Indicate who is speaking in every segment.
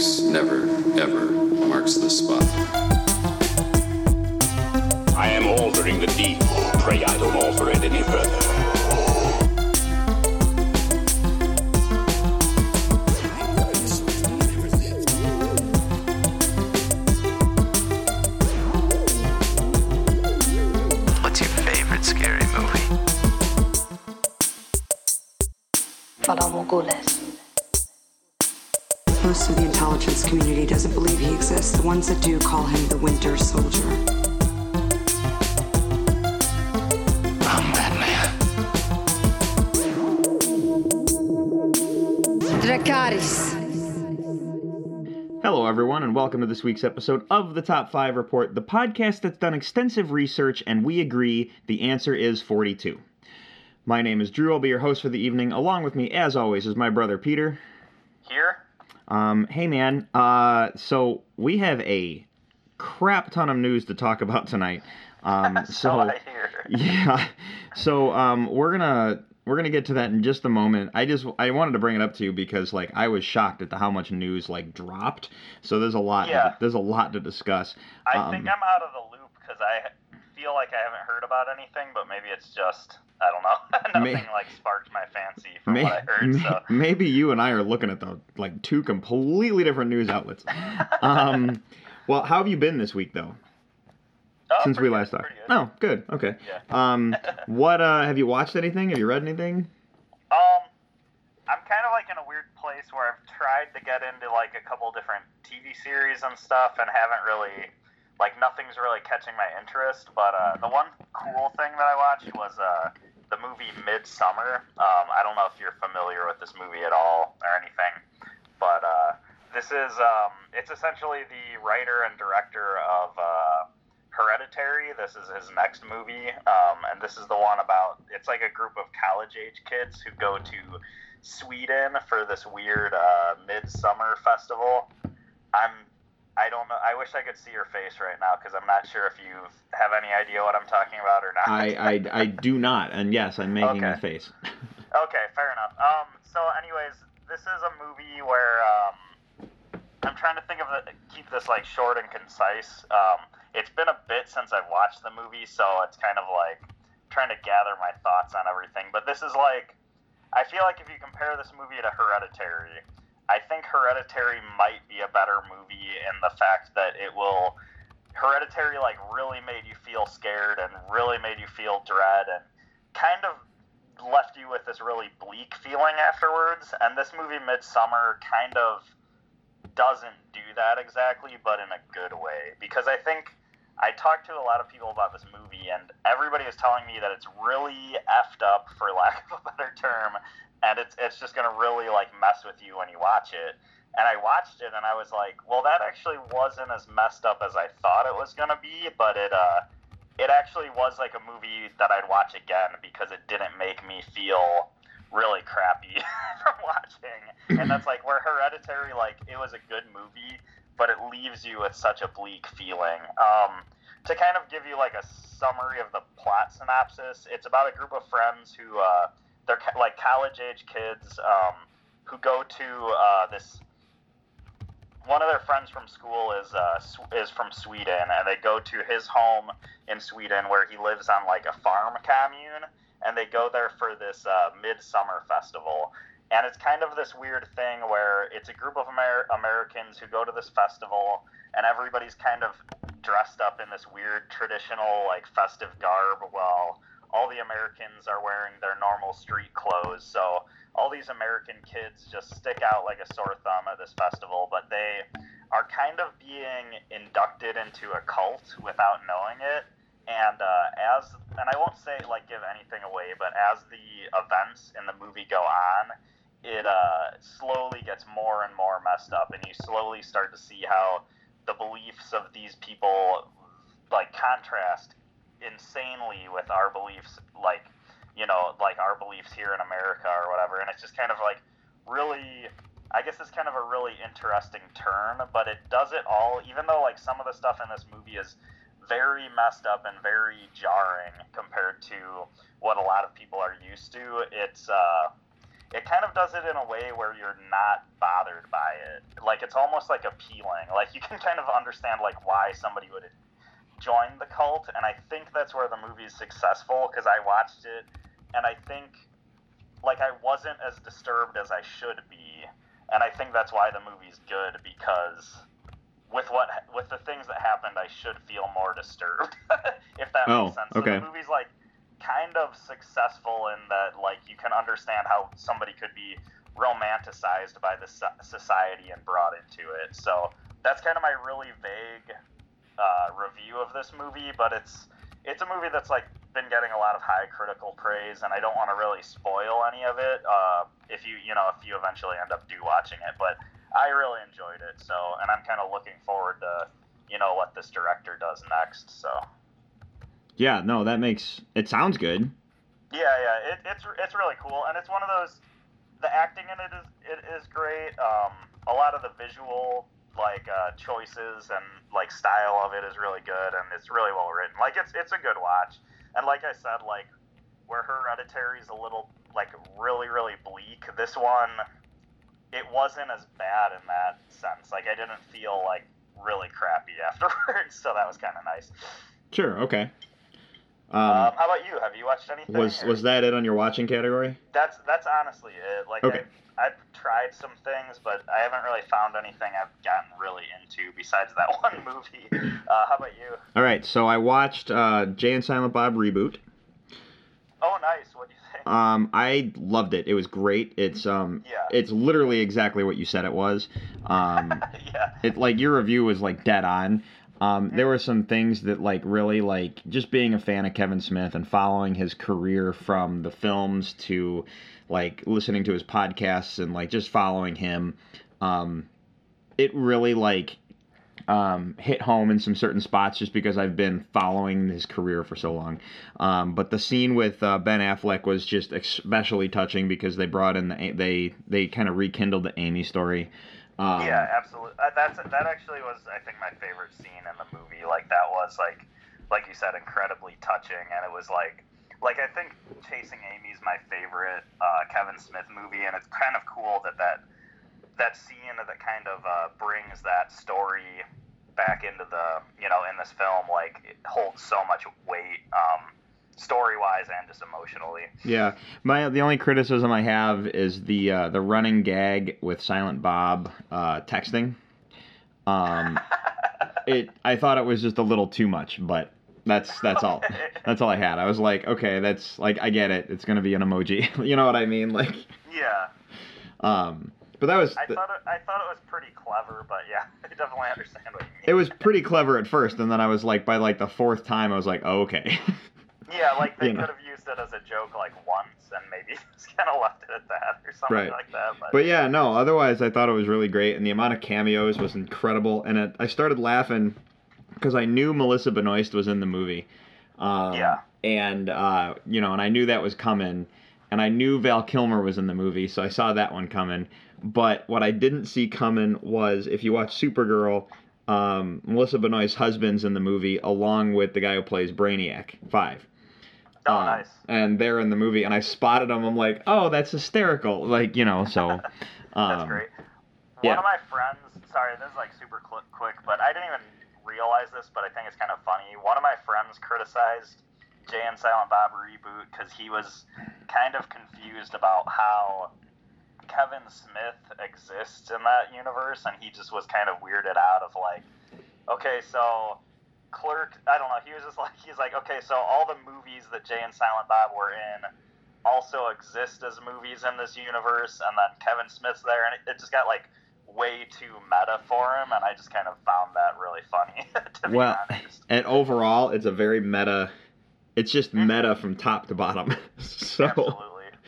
Speaker 1: Never, ever marks the spot.
Speaker 2: Believe. The ones that do call him the Winter Soldier.
Speaker 3: I'm Batman.
Speaker 4: Dracarys.
Speaker 5: Hello, everyone, and welcome to this week's episode of the Top 5 Report, the podcast that's done extensive research, and we agree the answer is 42. My name is Drew. I'll be your host for the evening. Along with me, as always, is my brother Peter.
Speaker 6: Here?
Speaker 5: Um, hey, man. Uh, so we have a crap ton of news to talk about tonight. Um,
Speaker 6: So
Speaker 5: so
Speaker 6: I hear.
Speaker 5: yeah, so um, we're gonna we're gonna get to that in just a moment. I just I wanted to bring it up to you because like I was shocked at the, how much news like dropped. So there's a lot.
Speaker 6: Yeah.
Speaker 5: There's a lot to discuss.
Speaker 6: I
Speaker 5: Um,
Speaker 6: think I'm out of the loop because I feel like I haven't heard about anything, but maybe it's just I don't know.
Speaker 5: May-
Speaker 6: Nothing like sparked my fancy from
Speaker 5: May-
Speaker 6: what I heard.
Speaker 5: may-
Speaker 6: So
Speaker 5: maybe you and I are looking at the like two completely different news outlets. Um, well, how have you been this week though?
Speaker 6: Oh,
Speaker 5: since we last
Speaker 6: good,
Speaker 5: talked.
Speaker 6: good.
Speaker 5: Oh, good. Okay.
Speaker 6: Yeah.
Speaker 5: Um, what uh, have you watched anything? Have you read anything?
Speaker 6: Um, I'm kind of like in a weird place where I've tried to get into like a couple different TV series and stuff, and haven't really like nothing's really catching my interest. But uh, the one cool thing that I watched was uh, the movie Midsommar. Um, I don't know if you're familiar with this movie at all or anything, but uh, this is um, it's essentially the writer and director of. Uh, Hereditary. This is his next movie, um, and this is the one about. It's like a group of college age kids who go to Sweden for this weird uh, midsummer festival. I'm. I don't know. I wish I could see your face right now because I'm not sure if you have any idea what I'm talking about or not.
Speaker 5: I, I I do not, and yes, I'm making
Speaker 6: Okay.
Speaker 5: a face.
Speaker 6: Okay, fair enough. Um, so, anyways, this is a movie where um, I'm trying to think of the keep this like short and concise. Um, it's been a bit since I've watched the movie, so it's kind of like trying to gather my thoughts on everything. But this is like, I feel like if you compare this movie to Hereditary, I think Hereditary might be a better movie in the fact that it will. Hereditary like really made you feel scared and really made you feel dread and kind of left you with this really bleak feeling afterwards. And this movie, Midsommar, kind of doesn't do that exactly, but in a good way. Because I think I talked to a lot of people about this movie, and everybody is telling me that it's really effed up, for lack of a better term, and it's it's just gonna really like mess with you when you watch it. And I watched it, and I was like, well, that actually wasn't as messed up as I thought it was gonna be, but it uh it actually was like a movie that I'd watch again because it didn't make me feel really crappy from watching. And that's like where Hereditary, like, it was a good movie, but it leaves you with such a bleak feeling. Um, to kind of give you like a summary of the plot synopsis, it's about a group of friends who, uh, they're like college age kids um, who go to uh, this one of their friends from school is uh, is from Sweden, and they go to his home in Sweden where he lives on like a farm commune, and they go there for this uh, midsummer festival. And it's kind of this weird thing where it's a group of Amer- Americans who go to this festival, and everybody's kind of dressed up in this weird traditional like festive garb, while all the Americans are wearing their normal street clothes. So all these American kids just stick out like a sore thumb at this festival, but they are kind of being inducted into a cult without knowing it. And uh, as and I won't say like give anything away, but as the events in the movie go on, it uh, slowly gets more and more messed up, and you slowly start to see how the beliefs of these people like contrast insanely with our beliefs, like you know, like our beliefs here in America or whatever. And it's just kind of like really, I guess it's kind of a really interesting turn, but it does it all, even though like some of the stuff in this movie is very messed up and very jarring compared to what a lot of people are used to. It's uh, it kind of does it in a way where you're not bothered by it. Like it's almost like appealing. Like you can kind of understand like why somebody would join the cult, and I think that's where the movie is successful because I watched it, and I think like I wasn't as disturbed as I should be, and I think that's why the movie's good because with what with the things that happened, I should feel more disturbed, if that
Speaker 5: Oh,
Speaker 6: makes sense.
Speaker 5: okay.
Speaker 6: So the movie's like kind of successful in that like you can understand how somebody could be romanticized by the society and brought into it. So that's kind of my really vague uh, review of this movie, but it's it's a movie that's like been getting a lot of high critical praise, and I don't want to really spoil any of it. Uh, if you you know if you eventually end up do watching it, but I really enjoyed it. So, and I'm kind of looking forward to you know what this director does next. So.
Speaker 5: Yeah, no, that makes it sounds good.
Speaker 6: Yeah, yeah, it, it's it's really cool, and it's one of those. The acting in it is it is great. Um, a lot of the visual like uh, choices and like style of it is really good, and it's really well written. Like it's it's a good watch, and like I said, like where Hereditary is a little like really really bleak. This one, it wasn't as bad in that sense. Like I didn't feel like really crappy afterwards, so that was kind of nice.
Speaker 5: Sure, okay.
Speaker 6: Um,
Speaker 5: Um,
Speaker 6: how about you? Have you watched anything?
Speaker 5: was
Speaker 6: or-
Speaker 5: was that it on your watching category?
Speaker 6: That's that's honestly it. Like
Speaker 5: Okay.
Speaker 6: I've, I've tried some things, but I haven't really found anything I've gotten really into besides that one movie. Uh, how about you?
Speaker 5: All right, so I watched uh, Jay and Silent Bob reboot.
Speaker 6: Oh, nice. What do you think?
Speaker 5: Um, I loved it. It was great. It's um,
Speaker 6: Yeah.
Speaker 5: it's literally exactly what you said it was. Um,
Speaker 6: yeah.
Speaker 5: it like your review was like dead on. Um, there were some things that like really like just being a fan of Kevin Smith and following his career from the films to like listening to his podcasts and like just following him. Um, it really like um, hit home in some certain spots just because I've been following his career for so long. Um, but the scene with uh, Ben Affleck was just especially touching because they brought in the they they kind of rekindled the Amy story. Um,
Speaker 6: yeah, absolutely. Uh, that's that actually was I think my favorite scene in the movie. Like that was like like you said, incredibly touching, and it was like like I think Chasing Amy is my favorite uh, Kevin Smith movie, and it's kind of cool that that that scene that kind of uh, brings that story back into the you know in this film like it holds so much weight um, story wise and just emotionally.
Speaker 5: Yeah, my the only criticism I have is the uh, the running gag with Silent Bob uh, texting. Um, it I thought it was just a little too much, but that's that's all. That's all I had. I was like, okay, that's like I get it. It's gonna be an emoji. you know what I mean? Like,
Speaker 6: Yeah,
Speaker 5: um, but that was
Speaker 6: I
Speaker 5: the-
Speaker 6: thought it, I thought it was pretty clever, but yeah, I definitely understand what you mean.
Speaker 5: it was pretty clever at first, and then I was like, by like the fourth time, I was like, oh, okay.
Speaker 6: Yeah, like they
Speaker 5: You know.
Speaker 6: could have used it as a joke like once and maybe just kind of left it at that or something
Speaker 5: Right.
Speaker 6: like that. But,
Speaker 5: But yeah, no. Otherwise, I thought it was really great, and the amount of cameos was incredible. And it, I started laughing because I knew Melissa Benoist was in the movie. Um,
Speaker 6: Yeah.
Speaker 5: And uh, you know, and I knew that was coming, and I knew Val Kilmer was in the movie, so I saw that one coming. But what I didn't see coming was if you watch Supergirl, um, Melissa Benoist's husband's in the movie, along with the guy who plays Brainiac Five.
Speaker 6: Oh,
Speaker 5: Uh,
Speaker 6: nice.
Speaker 5: And they're in the movie, and I spotted them. I'm like, oh, that's hysterical. Like, you know, so.
Speaker 6: That's
Speaker 5: um,
Speaker 6: great.
Speaker 5: yeah.
Speaker 6: One of my friends, sorry, this is like super cl- quick, but I didn't even realize this, but I think it's kind of funny. One of my friends criticized Jay and Silent Bob reboot because he was kind of confused about how Kevin Smith exists in that universe, and he just was kind of weirded out of like, okay, so Clerk, I don't know. He was just like, he's like, okay, so all the movies that Jay and Silent Bob were in also exist as movies in this universe, and then Kevin Smith's there, and it, it just got like way too meta for him, and I just kind of found that really funny. to be
Speaker 5: Well,
Speaker 6: honest.
Speaker 5: and overall, it's a very meta. It's just mm-hmm. meta from top to bottom. so
Speaker 6: Absolutely.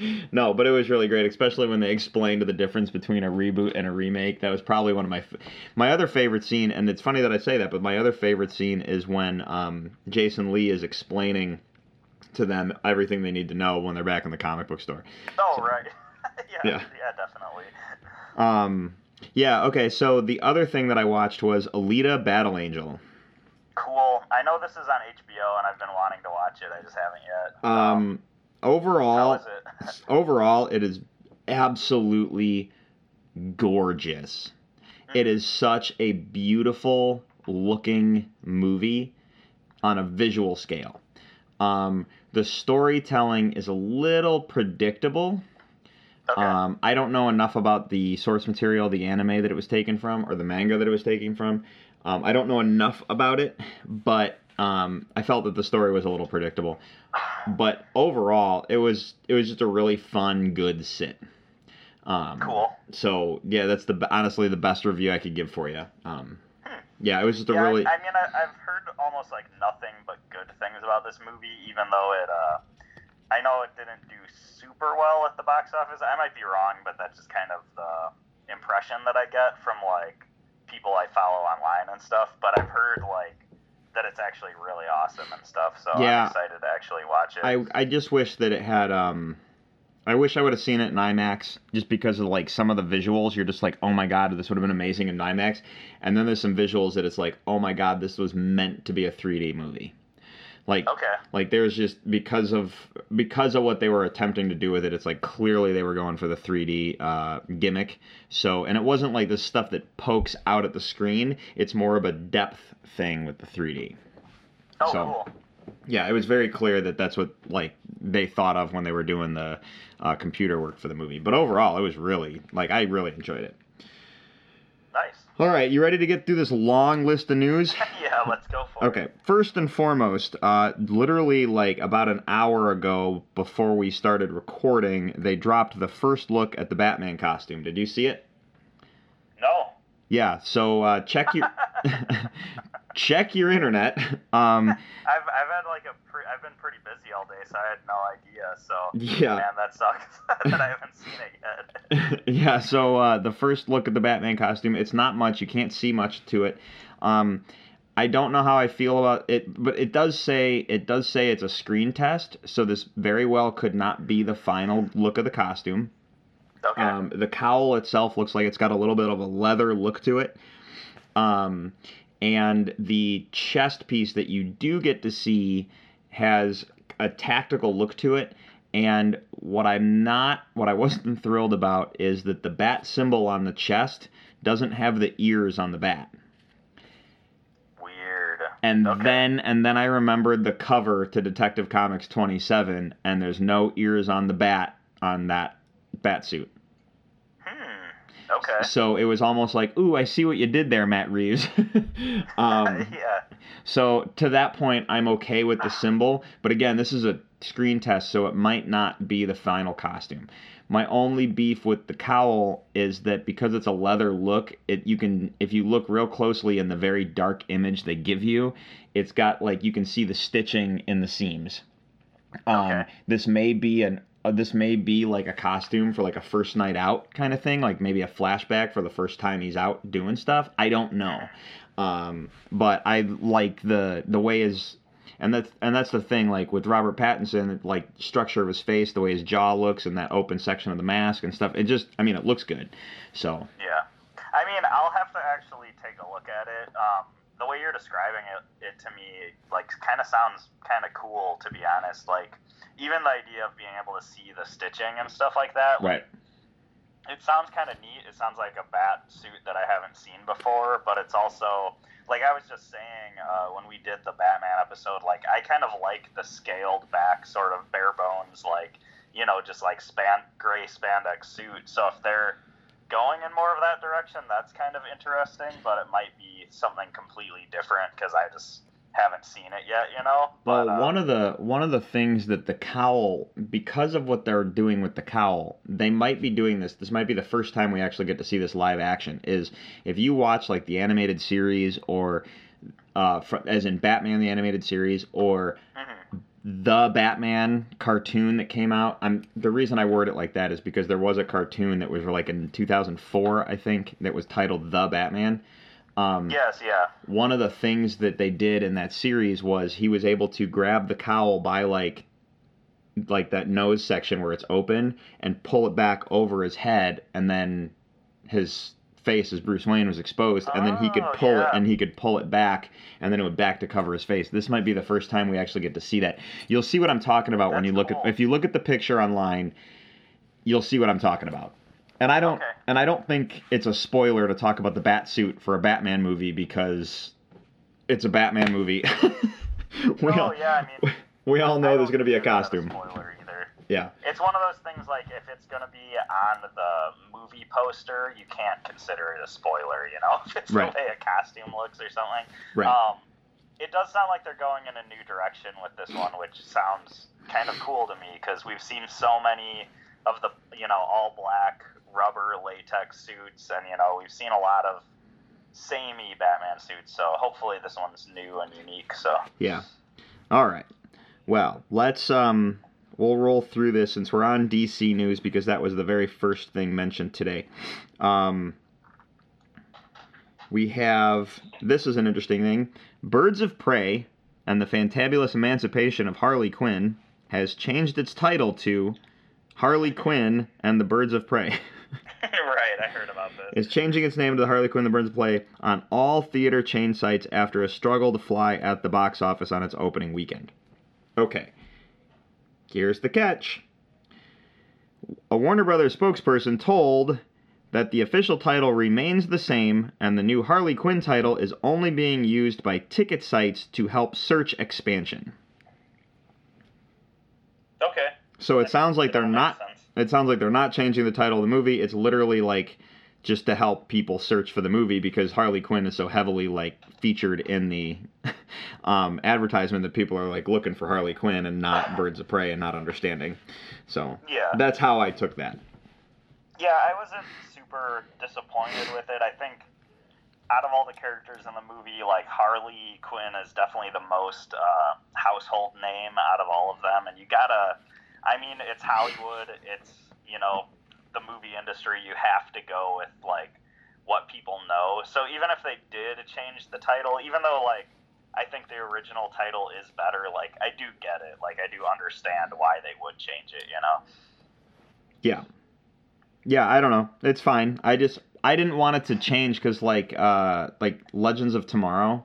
Speaker 5: no, but it was really great, especially when they explained the difference between a reboot and a remake. That was probably one of my f- my other favorite scene, and it's funny that I say that, but my other favorite scene is when um, Jason Lee is explaining to them everything they need to know when they're back in the comic book store.
Speaker 6: Oh right. yeah,
Speaker 5: Yeah.
Speaker 6: yeah. definitely.
Speaker 5: Um, yeah, okay. So the other thing that I watched was Alita: Battle Angel.
Speaker 6: Cool. I know this is on HBO, and I've been wanting to watch it. I just haven't yet.
Speaker 5: Um, overall,
Speaker 6: it?
Speaker 5: overall, it is absolutely gorgeous. It is such a beautiful looking movie on a visual scale. Um, the storytelling is a little predictable.
Speaker 6: Okay.
Speaker 5: Um, I don't know enough about the source material, the anime that it was taken from, or the manga that it was taken from. Um, I don't know enough about it, but um, I felt that the story was a little predictable. But overall, it was it was just a really fun, good sit. Um,
Speaker 6: cool.
Speaker 5: So yeah, that's the honestly the best review I could give for you. Um, yeah, it was just a
Speaker 6: Hmm. Yeah,
Speaker 5: really
Speaker 6: I, I mean, I, I've heard almost like nothing but good things about this movie, even though it. Uh, I know it didn't do super well at the box office. I might be wrong, but that's just kind of the impression that I get from like people I follow online and stuff. But I've heard like that it's actually really awesome and stuff. So
Speaker 5: Yeah.
Speaker 6: I'm excited to actually watch it.
Speaker 5: I I just wish that it had um I wish I would have seen it in IMAX just because of like some of the visuals. You're just like, oh my god, this would have been amazing in IMAX. And then there's some visuals that it's like, oh my god, this was meant to be a 3D movie. Like
Speaker 6: okay.
Speaker 5: like there's just because of because of what they were attempting to do with it, it's like clearly they were going for the 3D uh, gimmick. So and it wasn't like the stuff that pokes out at the screen. It's more of a depth thing with the 3D.
Speaker 6: Oh,
Speaker 5: so-
Speaker 6: cool.
Speaker 5: Yeah, it was very clear that that's what like they thought of when they were doing the uh, computer work for the movie. But overall, it was really like I really enjoyed it. All right, you ready to get through this long list of news?
Speaker 6: yeah, let's go for it.
Speaker 5: Okay, first and foremost, uh, literally like about an hour ago before we started recording, they dropped the first look at the Batman costume. Did you see it?
Speaker 6: No.
Speaker 5: Yeah. So uh, check your check your internet. Um,
Speaker 6: I've, I've had like a pre- I've been pretty busy all day, so I had no idea. So
Speaker 5: Yeah.
Speaker 6: man, that sucks that I haven't seen it yet.
Speaker 5: yeah, so uh, the first look at the Batman costume, it's not much. You can't see much to it. Um, I don't know how I feel about it, but it does say it does say it's a screen test, so this very well could not be the final look of the costume.
Speaker 6: Okay.
Speaker 5: Um, the cowl itself looks like it's got a little bit of a leather look to it. Um, and the chest piece that you do get to see has a tactical look to it. And what I'm not, what I wasn't thrilled about is that the bat symbol on the chest doesn't have the ears on the bat.
Speaker 6: Weird.
Speaker 5: And
Speaker 6: Okay.
Speaker 5: then, and then I remembered the cover to Detective Comics 27, and there's no ears on the bat on that bat suit.
Speaker 6: Okay.
Speaker 5: So it was almost like, ooh, I see what you did there, Matt Reeves. um,
Speaker 6: yeah.
Speaker 5: so to that point, I'm okay with the symbol. But again, this is a screen test, so it might not be the final costume. My only beef with the cowl is that because it's a leather look, it you can if you look real closely in the very dark image they give you, it's got like you can see the stitching in the seams. Um,
Speaker 6: Okay.
Speaker 5: This may be an uh, this may be like a costume for like a first night out kind of thing, like maybe a flashback for the first time he's out doing stuff. I don't know, um, but I like the the way his and that's and that's the thing. Like with Robert Pattinson, like structure of his face, the way his jaw looks, and that open section of the mask and stuff. It just, I mean, it looks good. So
Speaker 6: Yeah. I mean, I'll have to actually take a look at it. Um, the way you're describing it, it to me, like, kind of sounds kind of cool, to be honest. Like, even the idea of being able to see the stitching and stuff like that.
Speaker 5: right,
Speaker 6: It sounds kind of neat. It sounds like a bat suit that I haven't seen before, but it's also like I was just saying uh, when we did the Batman episode. Like, I kind of like the scaled back, sort of bare bones, like you know, just like span gray spandex suit. So if they're going in more of that direction, that's kind of interesting. But it might be something completely different because I just haven't seen it yet. You know.
Speaker 5: Well,
Speaker 6: But, uh,
Speaker 5: one of the one of the things that the cowl, because of what they're doing with the cowl, they might be doing this. This might be the first time we actually get to see this live action. Is if you watch like the animated series or, uh, fr- as in Batman the animated series or
Speaker 6: mhm.
Speaker 5: the Batman cartoon that came out. I'm the reason I word it like that is because there was a cartoon that was like in 2004, I think, that was titled The Batman. Um,
Speaker 6: Yes. Yeah.
Speaker 5: one of the things that they did in that series was he was able to grab the cowl by like like that nose section where it's open and pull it back over his head and then his face as Bruce Wayne was exposed and then he could
Speaker 6: Oh,
Speaker 5: pull it and he could pull it back and then it would back to cover his face. This might be the first time we actually get to see that. You'll see what I'm talking about when
Speaker 6: That's
Speaker 5: you look
Speaker 6: cool.
Speaker 5: at if you look at the picture online you'll see what I'm talking about. And I don't
Speaker 6: Okay.
Speaker 5: and I don't think it's a spoiler to talk about the bat suit for a Batman movie because it's a Batman movie. we
Speaker 6: oh
Speaker 5: all,
Speaker 6: yeah, I mean,
Speaker 5: we all know there's going to be a costume.
Speaker 6: spoiler either.
Speaker 5: Yeah.
Speaker 6: It's one of those things like if it's gonna be on the movie poster, you can't consider it a spoiler. You know, if it's
Speaker 5: Right.
Speaker 6: the way a costume looks or something.
Speaker 5: Right.
Speaker 6: Um, it does sound like they're going in a new direction with this one, which sounds kind of cool to me because we've seen so many of the you know all black rubber latex suits, and you know we've seen a lot of samey Batman suits. So hopefully this one's new and unique. So
Speaker 5: Yeah. All right. Well, let's um we'll roll through this since we're on DC news because that was the very first thing mentioned today. Um we have this is an interesting thing. Birds of Prey and the Fantabulous Emancipation of Harley Quinn has changed its title to Harley Quinn and the Birds of Prey.
Speaker 6: right, I heard about this.
Speaker 5: is changing its name to the Harley Quinn the Burns Play on all theater chain sites after a struggle to fly at the box office on its opening weekend. Okay. Here's the catch. A Warner Brothers spokesperson told that the official title remains the same and the new Harley Quinn title is only being used by ticket sites to help search expansion.
Speaker 6: Okay.
Speaker 5: So it sounds like they're not
Speaker 6: sense.
Speaker 5: It sounds like they're not changing the title of the movie. It's literally like just to help people search for the movie because Harley Quinn is so heavily like featured in the um, advertisement that people are like looking for Harley Quinn and not Birds of Prey and not understanding. So
Speaker 6: Yeah.
Speaker 5: that's how I took that.
Speaker 6: Yeah, I wasn't super disappointed with it. I think out of all the characters in the movie, like Harley Quinn is definitely the most uh, household name out of all of them, and you gotta. I mean, it's Hollywood. It's you know the movie industry. You have to go with like what people know. So even if they did change the title, even though like I think the original title is better, like I do get it. Like I do understand why they would change it. You know.
Speaker 5: Yeah. Yeah, I don't know. It's fine. I just I didn't want it to change because like uh like Legends of Tomorrow.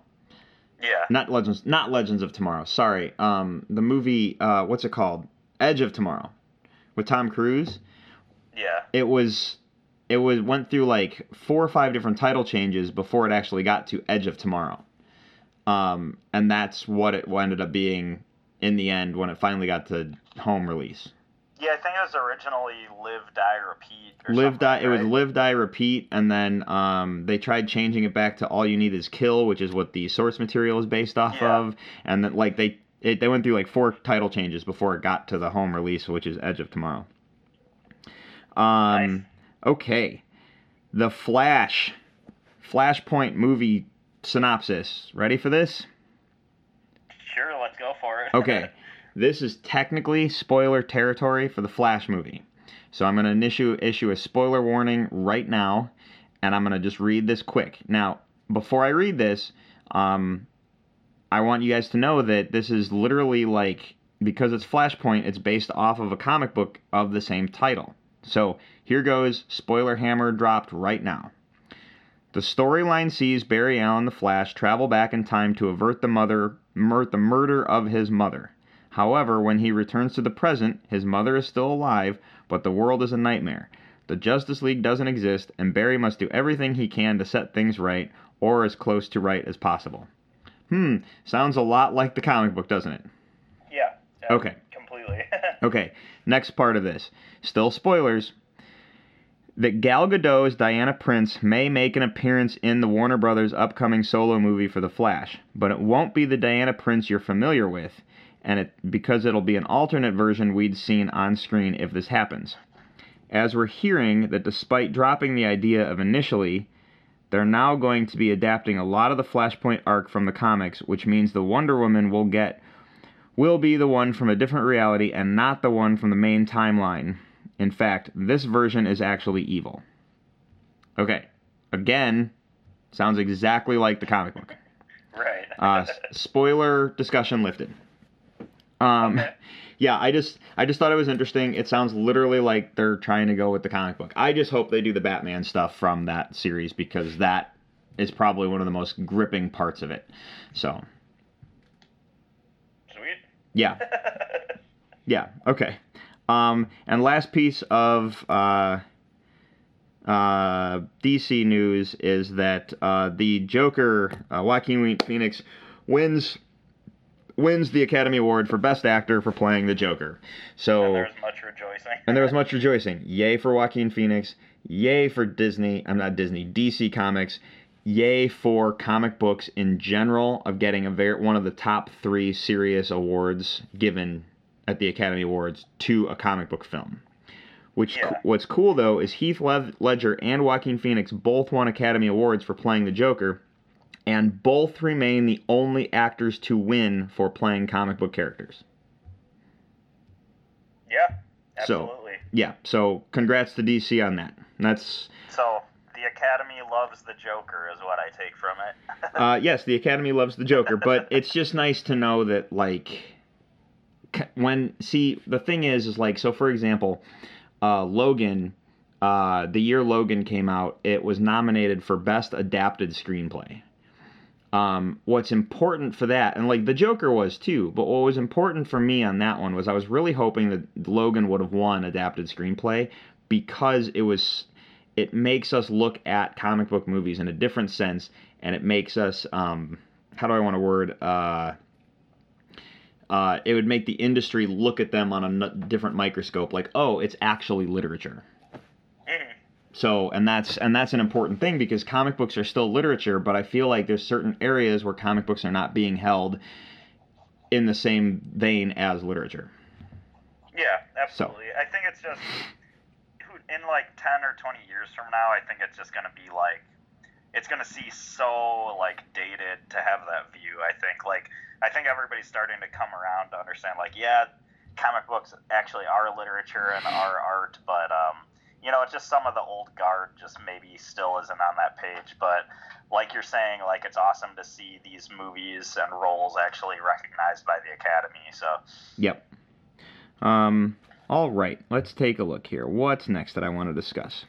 Speaker 6: Yeah.
Speaker 5: Not Legends not Legends of Tomorrow. Sorry. Um the movie uh what's it called? Edge of Tomorrow with Tom Cruise.
Speaker 6: Yeah.
Speaker 5: It was it was went through like four or five different title changes before it actually got to Edge of Tomorrow. Um and that's what it ended up being in the end when it finally got to home release.
Speaker 6: Yeah, I think it was originally Live, Die, Repeat. Or
Speaker 5: live die it was live die repeat and then um they tried changing it back to all you need is kill which is what the source material is based off
Speaker 6: Yeah.
Speaker 5: of and then like they it, they went through like four title changes before it got to the home release which is edge of tomorrow um
Speaker 6: Nice.
Speaker 5: okay the flash flashpoint movie synopsis ready for this
Speaker 6: Sure, let's go for it.
Speaker 5: Okay, this is technically spoiler territory for the Flash movie. So I'm going to issue, issue a spoiler warning right now, and I'm going to just read this quick. Now, before I read this, um, I want you guys to know that this is literally like, because it's Flashpoint, it's based off of a comic book of the same title. So here goes, spoiler hammer dropped right now. The storyline sees Barry Allen, the Flash, travel back in time to avert the mother, mur- the murder of his mother. However, when he returns to the present, his mother is still alive, but the world is a nightmare. The Justice League doesn't exist, and Barry must do everything he can to set things right, or as close to right as possible. Hmm, sounds a lot like the comic book, doesn't it?
Speaker 6: Yeah.
Speaker 5: Okay.
Speaker 6: Completely.
Speaker 5: Okay, next part of this. Still spoilers. That Gal Gadot's Diana Prince may make an appearance in the Warner Brothers' upcoming solo movie for The Flash, but it won't be the Diana Prince you're familiar with, and it because it'll be an alternate version we'd seen on screen if this happens. As we're hearing that despite dropping the idea of initially, they're now going to be adapting a lot of the Flashpoint arc from the comics, which means the Wonder Woman will get will be the one from a different reality and not the one from the main timeline. In fact, this version is actually evil. Okay, again, sounds exactly like the comic book.
Speaker 6: right.
Speaker 5: Uh, spoiler discussion lifted. Um,
Speaker 6: Okay.
Speaker 5: Yeah, I just I just thought it was interesting. It sounds literally like they're trying to go with the comic book. I just hope they do the Batman stuff from that series because that is probably one of the most gripping parts of it. So
Speaker 6: Sweet.
Speaker 5: yeah, yeah, okay. Um, and last piece of uh, uh, DC news is that uh, the Joker, uh, Joaquin Phoenix, wins wins the Academy Award for Best Actor for playing the Joker. So
Speaker 6: And there's much rejoicing.
Speaker 5: and there was much rejoicing. Yay for Joaquin Phoenix. Yay for Disney. I'm not Disney. DC Comics. Yay for comic books in general of getting a very one of the top three serious awards given at the Academy Awards to a comic book film. Which
Speaker 6: Yeah.
Speaker 5: what's cool though is Heath Ledger and Joaquin Phoenix both won Academy Awards for playing the Joker, and both remain the only actors to win for playing comic book characters.
Speaker 6: yeah,
Speaker 5: So-
Speaker 6: absolutely.
Speaker 5: Yeah, so congrats to DC on that. That's
Speaker 6: So, the Academy loves the Joker, is what I take from it.
Speaker 5: uh, yes, the Academy loves the Joker, but it's just nice to know that like when see the thing is is like so for example, uh, Logan, uh, the year Logan came out, it was nominated for best adapted screenplay. Um, what's important for that, and like the Joker was too, but what was important for me on that one was I was really hoping that Logan would have won adapted screenplay because it was it makes us look at comic book movies in a different sense, and it makes us um, how do I want to word uh, uh, it would make the industry look at them on a different microscope, like oh, it's actually literature. So, and that's and that's an important thing because comic books are still literature, but I feel like there's certain areas where comic books are not being held in the same vein as literature.
Speaker 6: Yeah, absolutely. I think it's just in like ten or twenty years from now, I think it's just gonna be like it's gonna see so like dated to have that view. I think like I think everybody's starting to come around to understand like yeah, comic books actually are literature and are art, but um, you know, it's just some of the old guard just maybe still isn't on that page. But like you're saying, like it's awesome to see these movies and roles actually recognized by the Academy. So
Speaker 5: Yep. Um, all right, let's take a look here. What's next that I want to discuss?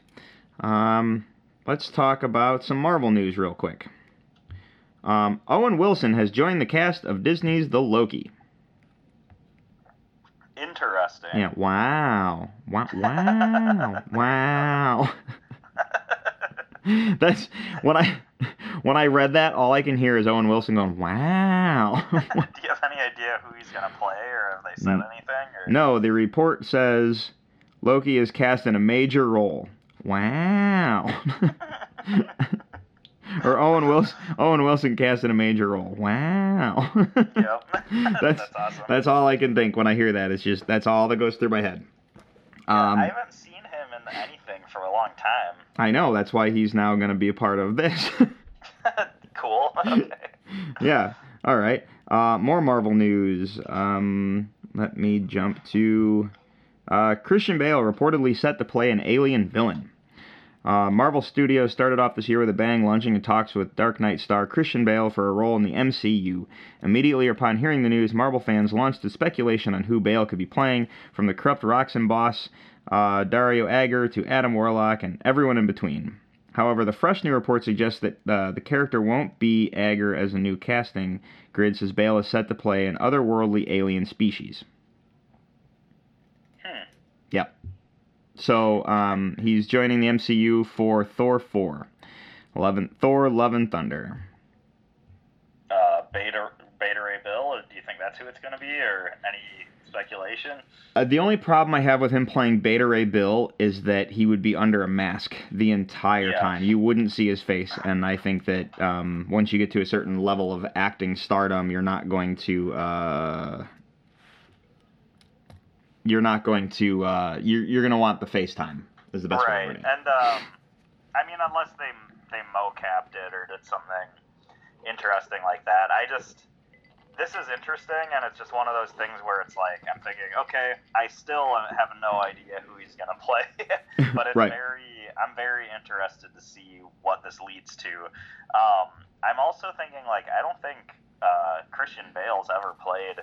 Speaker 5: Um, let's talk about some Marvel news real quick. Um, Owen Wilson has joined the cast of Disney's The Loki.
Speaker 6: Interesting.
Speaker 5: Yeah, wow. Wow, wow, wow. That's when I when I read that, all I can hear is Owen Wilson going, "Wow."
Speaker 6: Do you have any idea who he's gonna play, or have they said
Speaker 5: Mm.
Speaker 6: anything? Or
Speaker 5: no, the report says Loki is cast in a major role. Wow. Or Owen Wilson Owen Wilson cast in a major role. Wow.
Speaker 6: Yep.
Speaker 5: that's
Speaker 6: That's awesome.
Speaker 5: that's all I can think when I hear that. It's just that's all that goes through my head. Um,
Speaker 6: I haven't seen him in anything for a long time.
Speaker 5: I know that's why he's now going to be a part of this.
Speaker 6: cool. Okay.
Speaker 5: yeah. All right. Uh, more Marvel news. Um, let me jump to uh, Christian Bale reportedly set to play an alien villain. Uh, Marvel Studios started off this year with a bang, launching in talks with Dark Knight star Christian Bale for a role in the MCU. Immediately upon hearing the news, Marvel fans launched a speculation on who Bale could be playing, from the corrupt Roxxon boss uh, Dario Agger to Adam Warlock and everyone in between. However, the fresh new report suggests that uh, the character won't be Agger as a new casting grid, says Bale is set to play an otherworldly alien species.
Speaker 6: Hmm.
Speaker 5: Yep. So um, he's joining the MCU for Thor 4. Love and, Thor Love and Thunder.
Speaker 6: Uh, Beta Beta Ray Bill. Do you think that's who it's gonna be, or any speculation?
Speaker 5: Uh, the only problem I have with him playing Beta Ray Bill is that he would be under a mask the entire
Speaker 6: Yeah.
Speaker 5: time. You wouldn't see his face, and I think that um, once you get to a certain level of acting stardom, you're not going to. Uh, you're not going to. Uh, you're you're going to want the FaceTime. Is the best way
Speaker 6: right.
Speaker 5: of it.
Speaker 6: And um, I mean, unless they they mocapped it or did something interesting like that, I just this is interesting, and it's just one of those things where it's like I'm thinking, okay, I still have no idea who he's gonna play, but it's
Speaker 5: Right.
Speaker 6: very I'm very interested to see what this leads to. Um, I'm also thinking like I don't think uh, Christian Bale's ever played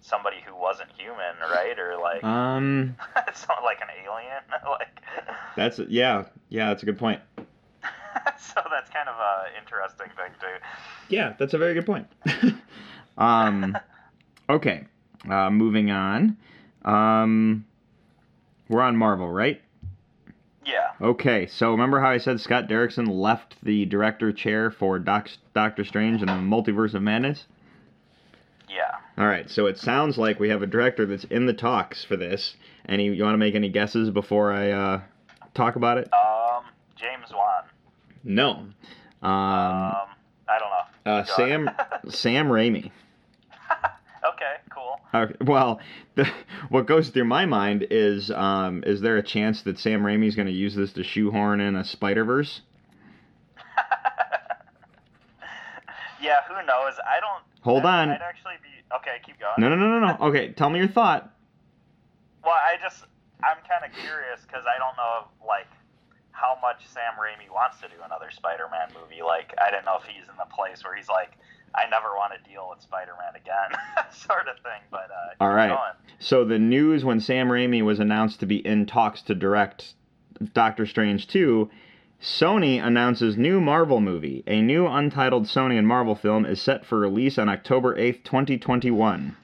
Speaker 6: somebody who wasn't human, right? Or like
Speaker 5: Um,
Speaker 6: something like an alien, like.
Speaker 5: that's yeah, yeah. That's a good point.
Speaker 6: so that's kind of a interesting thing too.
Speaker 5: Yeah, that's a very good point. um, okay, uh, moving on. Um, We're on Marvel, right?
Speaker 6: Yeah.
Speaker 5: Okay, so remember how I said Scott Derrickson left the director chair for Doc- Doctor Strange and the Multiverse of Madness? All right, so it sounds like we have a director that's in the talks for this. Any you want to make any guesses before I uh, talk about it?
Speaker 6: Um, James Wan.
Speaker 5: No. Um,
Speaker 6: Um, I don't know.
Speaker 5: uh, Sam. Sam Raimi.
Speaker 6: okay, cool.
Speaker 5: Okay, well, the, what goes through my mind is, um, is there a chance that Sam Raimi's going to use this to shoehorn in a Spider Verse?
Speaker 6: Yeah, who knows? I don't.
Speaker 5: Hold
Speaker 6: I'd-
Speaker 5: on.
Speaker 6: I'd actually be okay. Keep going.
Speaker 5: No, no, no, no, no. Okay, tell me your thought.
Speaker 6: Well, I just I'm kind of curious because I don't know like how much Sam Raimi wants to do another Spider-Man movie. Like I didn't know if he's in the place where he's like, I never want to deal with Spider-Man again, sort of thing. But uh,
Speaker 5: All right.
Speaker 6: going.
Speaker 5: So the news when Sam Raimi was announced to be in talks to direct Doctor Strange 2, Sony announces new Marvel movie. A new untitled Sony and Marvel film is set for release on October 8th, 2021.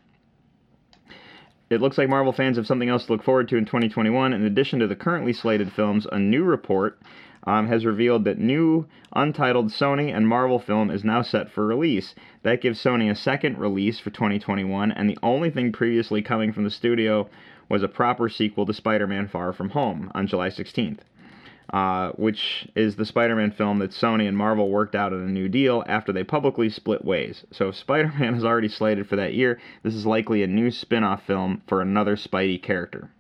Speaker 5: It looks like Marvel fans have something else to look forward to in 2021. In addition to the currently slated films, a new report um, has revealed that new untitled Sony and Marvel film is now set for release. That gives Sony a second release for 2021, and the only thing previously coming from the studio was a proper sequel to Spider-Man: Far From Home on July 16th. Uh, which is the Spider-Man film that Sony and Marvel worked out in a new deal after they publicly split ways. So if Spider-Man is already slated for that year, this is likely a new spin-off film for another Spidey character.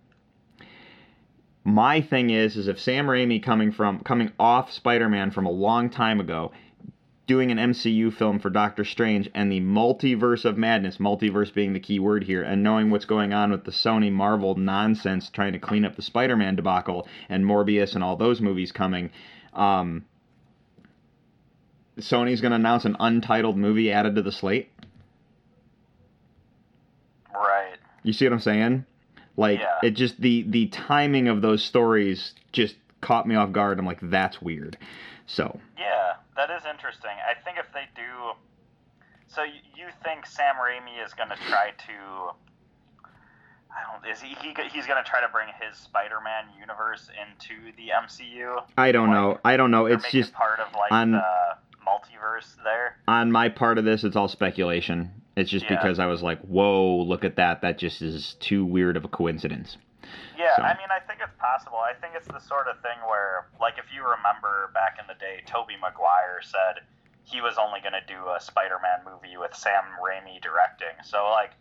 Speaker 5: My thing is, is if Sam Raimi coming from coming off Spider-Man from a long time ago, doing an MCU film for Doctor Strange and the multiverse of madness, multiverse being the key word here, and knowing what's going on with the Sony Marvel nonsense trying to clean up the Spider-Man debacle and Morbius and all those movies coming, um, Sony's going to announce an untitled movie added to the slate.
Speaker 6: Right.
Speaker 5: You see what I'm saying? Like
Speaker 6: Yeah.
Speaker 5: it just the the timing of those stories just caught me off guard. I'm like, that's weird. So
Speaker 6: Yeah, that is interesting. I think if they do, so you think Sam Raimi is going to try to? I don't. Is he? he he's going to try to bring his Spider-Man universe into the MCU.
Speaker 5: I don't
Speaker 6: Like,
Speaker 5: know. I don't know. It's just
Speaker 6: part of like
Speaker 5: on-
Speaker 6: the multiverse there.
Speaker 5: on my part of this, it's all speculation. It's just
Speaker 6: Yeah.
Speaker 5: because I was like, whoa, look at that. That just is too weird of a coincidence.
Speaker 6: Yeah,
Speaker 5: So-
Speaker 6: I mean, I think it's possible. I think it's the sort of thing where, like, if you remember back in the day, Tobey Maguire said he was only going to do a Spider-Man movie with Sam Raimi directing. So, like,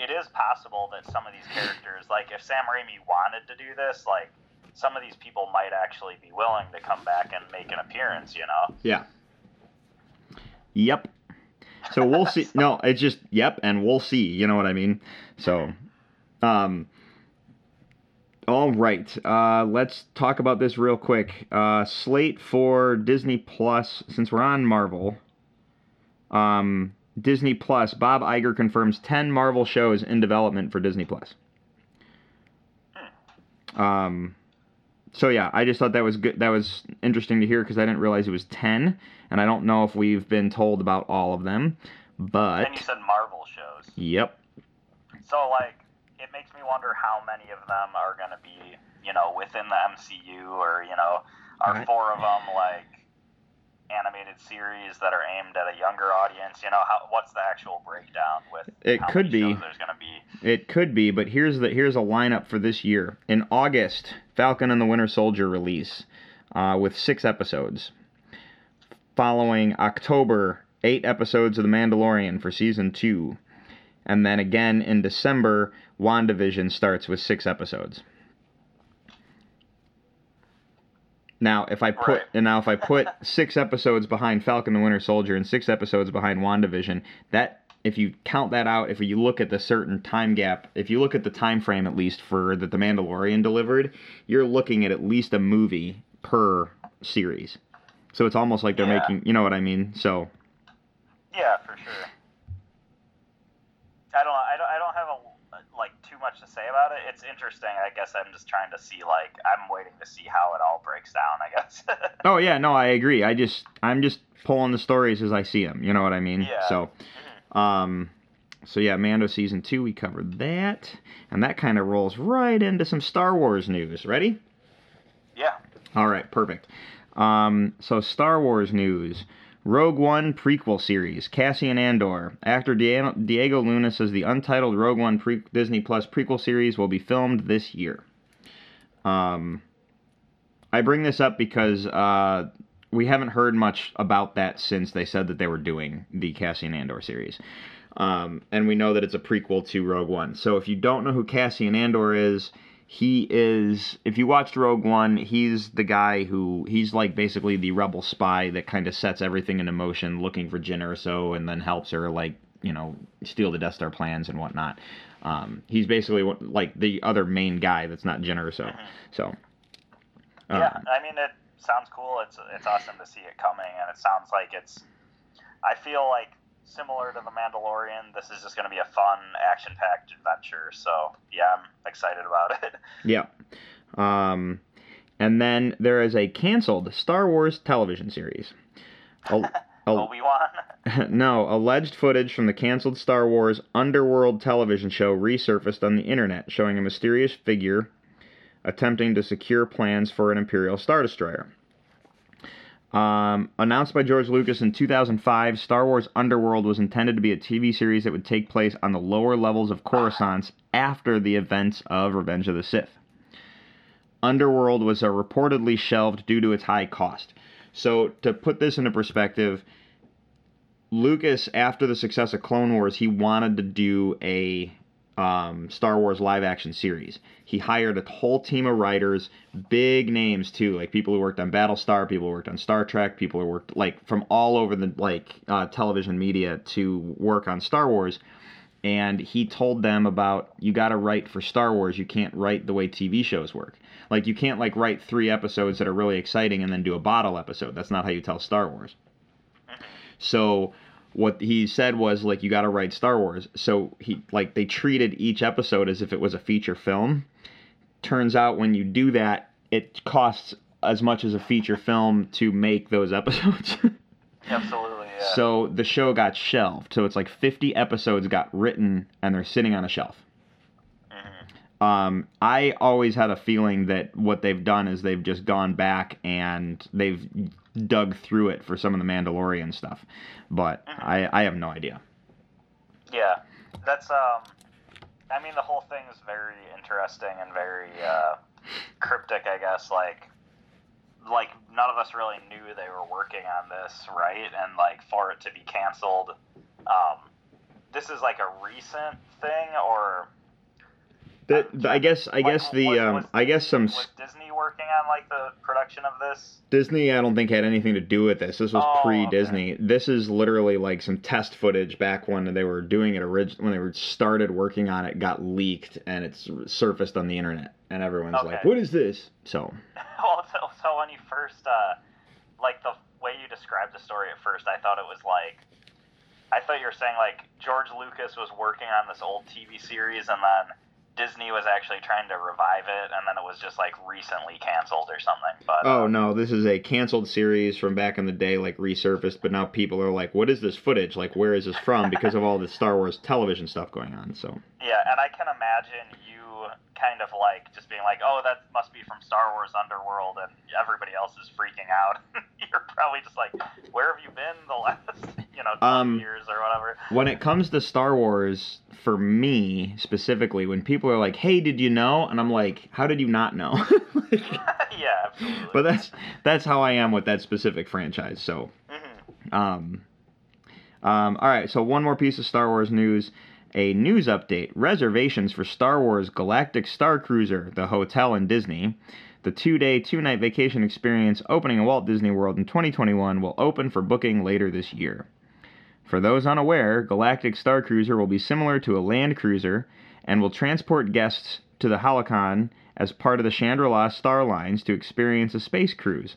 Speaker 6: it is possible that some of these characters, like, if Sam Raimi wanted to do this, like, some of these people might actually be willing to come back and make an appearance. You know?
Speaker 5: Yeah. Yep. So we'll see. No, it's just yep, and we'll see. You know what I mean? So, um, all right. Uh, let's talk about this real quick. Uh, slate for Disney Plus. Since we're on Marvel, um, Disney Plus. Bob Iger confirms ten Marvel shows in development for Disney Plus. Um, so yeah, I just thought that was good. That was interesting to hear because I didn't realize it was ten, and I don't know if we've been told about all of them. But
Speaker 6: And you said Marvel shows.
Speaker 5: yep,
Speaker 6: So, like, it makes me wonder how many of them are going to be, you know, within the MCU, or you know, are
Speaker 5: Right.
Speaker 6: four of them like animated series that are aimed at a younger audience? You know, how what's the actual breakdown with?
Speaker 5: It
Speaker 6: how
Speaker 5: could
Speaker 6: many
Speaker 5: be.
Speaker 6: There's going to be.
Speaker 5: it could be. But here's the here's a lineup for this year. In August, Falcon and the Winter Soldier release uh, with six episodes. Following October, eight episodes of The Mandalorian for season two, and then again in December, WandaVision starts with six episodes. Now, if I put
Speaker 6: Right.
Speaker 5: and now if I put six episodes behind Falcon the Winter Soldier and six episodes behind WandaVision, that if you count that out, if you look at the certain time gap, if you look at the time frame at least for that the Mandalorian delivered, you're looking at at least a movie per series. So it's almost like they're
Speaker 6: Yeah.
Speaker 5: making, you know what I mean? So
Speaker 6: Yeah, for sure. I don't have a like too much to say about it. It's interesting. I guess I'm just trying to see. Like, I'm waiting to see how it all breaks down. I guess.
Speaker 5: Oh yeah, no, I agree. I just I'm just pulling the stories as I see them. You know what I mean?
Speaker 6: Yeah.
Speaker 5: So, um, so yeah, Mando season two, we covered that, and that kind of rolls right into some Star Wars news. Ready?
Speaker 6: Yeah.
Speaker 5: All right, perfect. Um, so Star Wars news. Rogue One prequel series, Cassian Andor. Actor Diego, Luna says the untitled Rogue One pre- Disney Plus prequel series will be filmed this year. Um, I bring this up because uh, we haven't heard much about that since they said that they were doing the Cassian Andor series. Um, and we know that it's a prequel to Rogue One. So if you don't know who Cassian Andor is, he is if you watched Rogue One, he's the guy who he's like basically the rebel spy that kind of sets everything into motion, looking for Jyn Erso, and then helps her like you know steal the Death Star plans and whatnot. Um, he's basically like the other main guy that's not Jyn Erso. So uh,
Speaker 6: yeah, I mean, it sounds cool. It's it's awesome to see it coming, and it sounds like it's. I feel like similar to the Mandalorian, this is just going to be a fun, action-packed adventure. So yeah, I'm excited about it.
Speaker 5: Yeah. Um, and then there is a canceled Star Wars television series.
Speaker 6: Obi Wan.
Speaker 5: no, alleged footage from the canceled Star Wars Underworld television show resurfaced on the internet, showing a mysterious figure attempting to secure plans for an Imperial Star Destroyer. Um, announced by George Lucas in 2005, Star Wars Underworld was intended to be a TV series that would take place on the lower levels of Coruscant after the events of Revenge of the Sith. Underworld was uh, reportedly shelved due to its high cost. So, to put this into perspective, Lucas, after the success of Clone Wars, he wanted to do a um, Star Wars live action series. He hired a whole team of writers, big names too, like people who worked on Battlestar, people who worked on Star Trek, people who worked like from all over the like uh, television media to work on Star Wars. And he told them about you got to write for Star Wars. You can't write the way TV shows work. Like you can't like write three episodes that are really exciting and then do a bottle episode. That's not how you tell Star Wars. So what he said was like you got to write Star Wars. So he like they treated each episode as if it was a feature film. Turns out when you do that, it costs as much as a feature film to make those episodes.
Speaker 6: Absolutely. Yeah.
Speaker 5: so the show got shelved. So it's like 50 episodes got written and they're sitting on a shelf. Um, I always had a feeling that what they've done is they've just gone back and they've dug through it for some of the Mandalorian stuff, but I, I have no idea.
Speaker 6: Yeah, that's um. I mean, the whole thing is very interesting and very uh, cryptic, I guess. Like, like none of us really knew they were working on this, right? And like for it to be canceled, um, this is like a recent thing, or
Speaker 5: That I guess I guess the um
Speaker 6: was
Speaker 5: I guess some
Speaker 6: was Disney working on like the production of this?
Speaker 5: Disney I don't think had anything to do with this. This was
Speaker 6: Oh,
Speaker 5: pre-Disney. This is literally like some test footage back when they were doing it orig- when they were started working on it got leaked and it's surfaced on the internet and everyone's like, "What is this?" So,
Speaker 6: well, so, so when you first, uh, like the way you described the story at first, I thought it was like, I thought you were saying like George Lucas was working on this old TV series and then Disney was actually trying to revive it and then it was just like recently canceled or something. But
Speaker 5: oh no, this is a canceled series from back in the day like resurfaced, but now people are like, "What is this footage? Like where is this from?" because of all this Star Wars television stuff going on. So,
Speaker 6: yeah, and I can imagine you kind of like just being like, oh, that must be from Star Wars Underworld, and everybody else is freaking out. You're probably just like, where have you been the last, you know, 20
Speaker 5: Um,
Speaker 6: years or whatever?
Speaker 5: when it comes to Star Wars, for me specifically, when people are like, "Hey, did you know?" and I'm like, "How did you not know?" Like,
Speaker 6: yeah, absolutely.
Speaker 5: but that's that's how I am with that specific franchise. So,
Speaker 6: Mhm.
Speaker 5: um, um, all right. So one more piece of Star Wars news: a news update. Reservations for Star Wars Galactic Star Cruiser, the hotel in Disney. The two-day, two-night vacation experience opening in Walt Disney World in 2021 will open for booking later this year. For those unaware, Galactic Star Cruiser will be similar to a land cruiser and will transport guests to the Halcyon as part of the Chandrila Star Lines to experience a space cruise.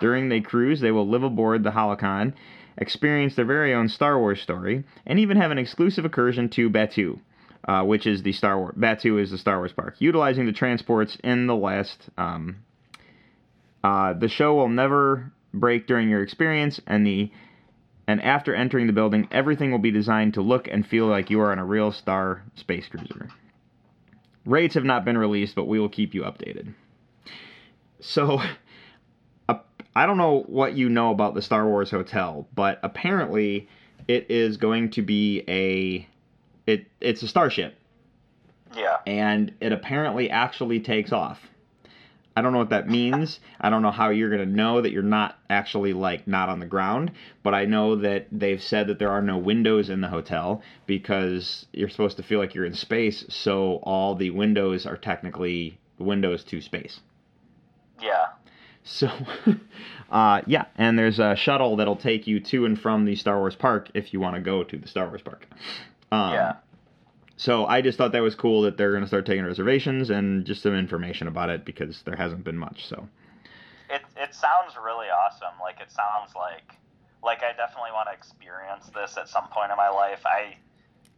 Speaker 5: During the cruise, they will live aboard the Halcyon, experience their very own Star Wars story, and even have an exclusive excursion to Batuu, uh, which is the Star Wars. Batuu is the Star Wars park, utilizing the transports in the last. Um, uh, the show will never break during your experience, and the and after entering the building, everything will be designed to look and feel like you are on a real Star space cruiser. Rates have not been released, but we will keep you updated. So, uh, I don't know what you know about the Star Wars Hotel, but apparently it is going to be a it it's a starship
Speaker 6: Yeah.
Speaker 5: and it apparently actually takes off. I don't know what that means. I don't know how you're going to know that you're not actually like not on the ground, but I know that they've said that there are no windows in the hotel because you're supposed to feel like you're in space, so all the windows are technically windows to space.
Speaker 6: Yeah.
Speaker 5: So, uh, yeah, and there's a shuttle that'll take you to and from the Star Wars park if you want to go to the Star Wars park. Um,
Speaker 6: Yeah.
Speaker 5: So I just thought that was cool that they're going to start taking reservations and just some information about it because there hasn't been much. So
Speaker 6: It it sounds really awesome. Like it sounds like like I definitely want to experience this at some point in my life. I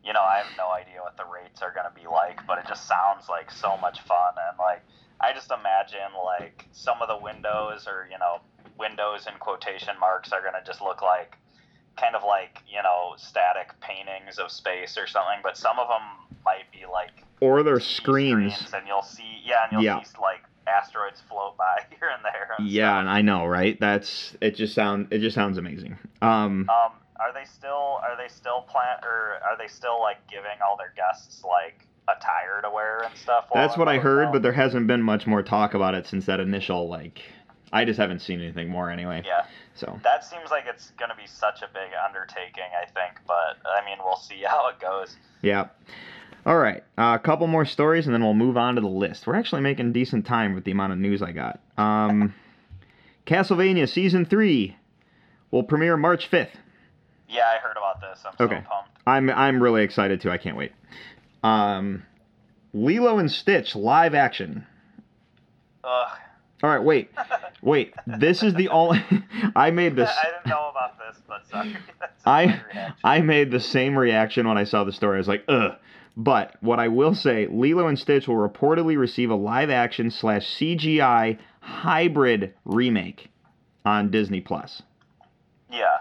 Speaker 6: you know, I have no idea what the rates are going to be like, but it just sounds like so much fun and like I just imagine like some of the windows or, you know, windows in quotation marks are going to just look like kind of like, you know, static paintings of space or something, but some of them might be like
Speaker 5: or their
Speaker 6: see
Speaker 5: screens.
Speaker 6: and you'll see yeah, and you'll
Speaker 5: Yeah.
Speaker 6: see like asteroids float by here and there. and
Speaker 5: Yeah,
Speaker 6: stuff.
Speaker 5: and I know, right? That's it. Just sound it just sounds amazing. Um,
Speaker 6: Um, are they still are they still plant or are they still like giving all their guests like attire to wear and stuff?
Speaker 5: that's what I heard,
Speaker 6: hotel?
Speaker 5: but there hasn't been much more talk about it since that initial like. I just haven't seen anything more anyway.
Speaker 6: yeah,
Speaker 5: So
Speaker 6: that seems like it's going to be such a big undertaking. I think, but I mean, we'll see how it goes.
Speaker 5: yeah. All right, uh, a couple more stories, and then we'll move on to the list. We're actually making decent time with the amount of news I got. Um, Castlevania season three will premiere March fifth.
Speaker 6: Yeah, I heard about this. I'm
Speaker 5: Okay.
Speaker 6: so pumped.
Speaker 5: I'm I'm really excited too. I can't wait. Um, Lilo and Stitch live action.
Speaker 6: Ugh.
Speaker 5: All right, wait, wait. This is the only. I made this.
Speaker 6: I didn't know about this, but sorry.
Speaker 5: I. I made the same reaction when I saw the story. I was like, ugh. But what I will say, Lilo and Stitch will reportedly receive a live action slash CGI hybrid remake on Disney Plus.
Speaker 6: yeah.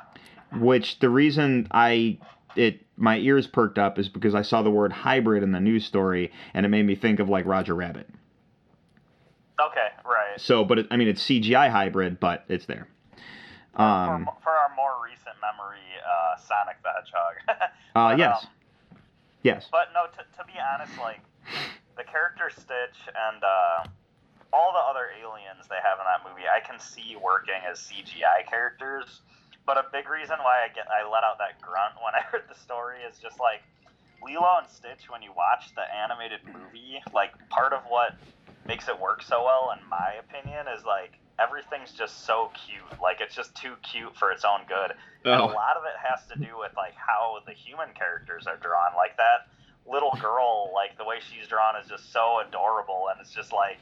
Speaker 5: Which the reason I it my ears perked up is because I saw the word hybrid in the news story and it made me think of like Roger Rabbit.
Speaker 6: Okay. Right.
Speaker 5: So, but it, I mean it's CGI hybrid, but it's there. Um,
Speaker 6: for, for our more recent memory, uh, Sonic the Hedgehog.
Speaker 5: uh, yes,
Speaker 6: um,
Speaker 5: yes.
Speaker 6: But no, to, to be honest, like the character Stitch and uh, all the other aliens they have in that movie, I can see working as CGI characters. But a big reason why I get I let out that grunt when I heard the story is just like Lilo and Stitch. When you watch the animated movie, like part of what makes it work so well, in my opinion, is like everything's just so cute. Like it's just too cute for its own good. And a
Speaker 5: Oh.
Speaker 6: lot of it has to do with like how the human characters are drawn. Like that little girl, like the way she's drawn is just so adorable, and it's just like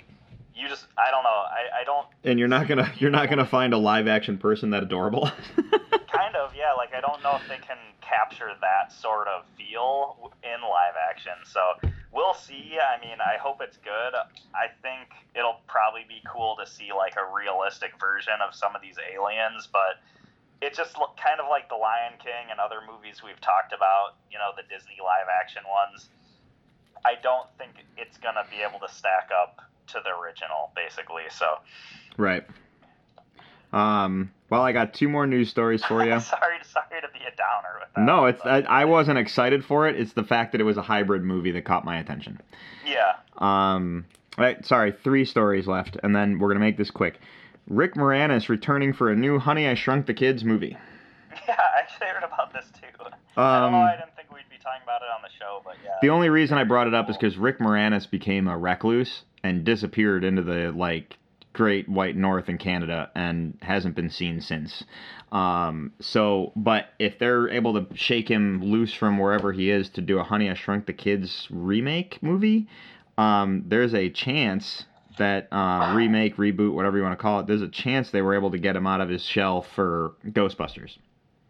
Speaker 6: you just I don't know. I, I don't
Speaker 5: And you're not gonna you're not gonna find a live action person that adorable.
Speaker 6: kind of yeah. Like I don't know if they can capture that sort of feel in live action. So we'll see. I mean, I hope it's good. I think it'll probably be cool to see like a realistic version of some of these aliens, but it just kind of like The Lion King and other movies we've talked about, you know, the Disney live action ones. I don't think it's going to be able to stack up to the original, basically. So,
Speaker 5: right. Um. Well, I got two more news stories for you.
Speaker 6: sorry, sorry to be a downer with that.
Speaker 5: No, it's I, I wasn't excited for it. It's the fact that it was a hybrid movie that caught my attention.
Speaker 6: yeah.
Speaker 5: Um. Right. Sorry. Three stories left, and then we're gonna make this quick. Rick Moranis returning for a new Honey I Shrunk the Kids movie.
Speaker 6: Yeah, I actually heard about this too. I don't know.
Speaker 5: Um,
Speaker 6: I didn't think we'd be talking about it on the show, but yeah.
Speaker 5: The only reason I brought it up is because Rick Moranis became a recluse and disappeared into the like Great White North in Canada and hasn't been seen since. Um, so, but if they're able to shake him loose from wherever he is to do a Honey I Shrunk the Kids remake movie, um, there's a chance that uh, remake, reboot, whatever you want to call it, there's a chance they were able to get him out of his shell for Ghostbusters.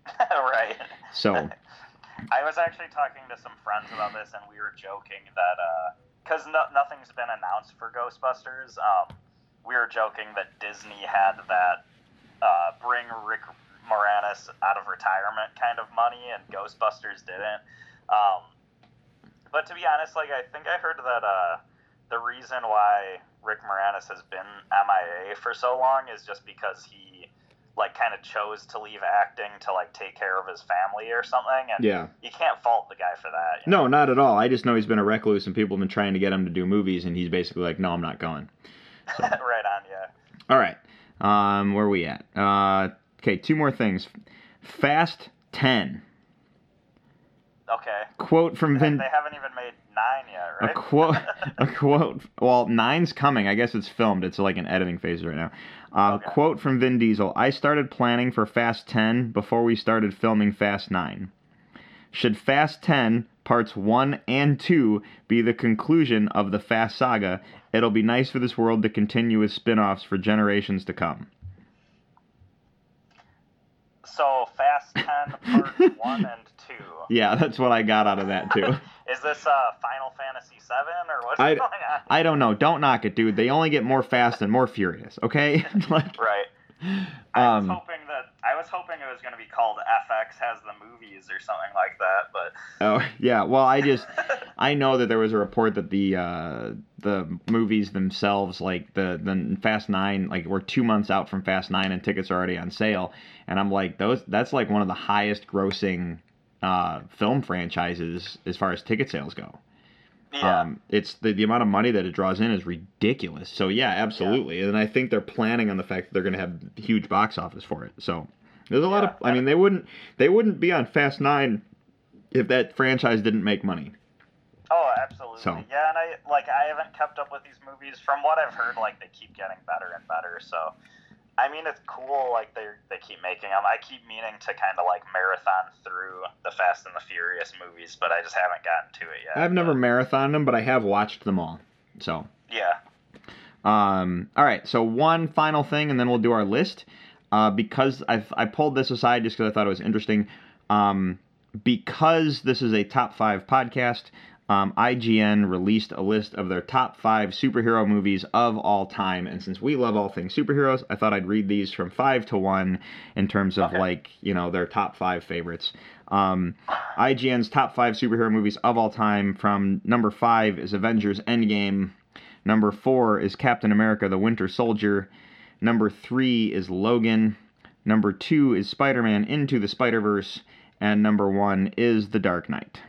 Speaker 6: right.
Speaker 5: So,
Speaker 6: I was actually talking to some friends about this, and we were joking that because no, nothing's been announced for Ghostbusters, um, we were joking that Disney had that uh, bring Rick Moranis out of retirement kind of money, and Ghostbusters didn't. Um, but to be honest, like I think I heard that uh, the reason why Rick Moranis has been MIA for so long is just because he like kind of chose to leave acting to like take care of his family or something, and
Speaker 5: Yeah.
Speaker 6: you can't fault the guy for that.
Speaker 5: No, not at all. I just know he's been a recluse and people have been trying to get him to do movies, and he's basically like, no, I'm not going.
Speaker 6: Know? right on, yeah.
Speaker 5: All right. Um, where are we at? Uh, okay, two more things. Fast 10.
Speaker 6: Okay.
Speaker 5: Quote from Vin.
Speaker 6: They haven't even made nine yet, right?
Speaker 5: A quote. a quote. Well, nine's coming. I guess it's filmed. It's like an editing phase right now. Uh,
Speaker 6: Okay.
Speaker 5: Quote from Vin Diesel. I started planning for Fast 10 before we started filming Fast 9. Should Fast 10 parts 1 and 2 be the conclusion of the Fast saga, it'll be nice for this world to continue with spin-offs for generations to come.
Speaker 6: So Fast Ten Part One and Two.
Speaker 5: Yeah, that's what I got out of that too.
Speaker 6: Is this uh Final Fantasy Seven or what's
Speaker 5: I-
Speaker 6: going on?
Speaker 5: I don't know. Don't knock it, dude. They only get more fast and more furious. Okay. like,
Speaker 6: Right. I was
Speaker 5: um,
Speaker 6: hoping that was hoping it was going to be called FX has the movies or something like that, but
Speaker 5: oh yeah. Well, I just I know that there was a report that the uh, the movies themselves, like the the Fast Nine, like we're two months out from Fast Nine and tickets are already on sale, and I'm like those. That's like one of the highest grossing uh, film franchises as far as ticket sales go.
Speaker 6: yeah,
Speaker 5: Um, it's the, the amount of money that it draws in is ridiculous. So yeah, absolutely. And I think they're planning on the fact that they're going to have huge box office for it. So there's a lot of. I mean, they wouldn't they wouldn't be on Fast Nine if that franchise didn't make money.
Speaker 6: oh, absolutely.
Speaker 5: So-
Speaker 6: Yeah, and I like I haven't kept up with these movies. From what I've heard, like they keep getting better and better. So, I mean, it's cool. Like they they keep making them. I keep meaning to kind of like marathon through the Fast and the Furious movies, but I just haven't gotten to it yet.
Speaker 5: I've never marathoned them, but I have watched them all. So
Speaker 6: Yeah.
Speaker 5: Um, all right, so one final thing, and then we'll do our list. Uh, because I I pulled this aside just because I thought it was interesting. Um, because this is a top five podcast, um, IGN released a list of their top five superhero movies of all time. And since we love all things superheroes, I thought I'd read these from five to one in terms of
Speaker 6: Okay.
Speaker 5: like you know their top five favorites. Um, IGN's top five superhero movies of all time. From number five is Avengers Endgame. Number four is Captain America: The Winter Soldier. Number three is Logan. Number two is Spider-Man: Into the Spider-Verse, and number one is The Dark Knight.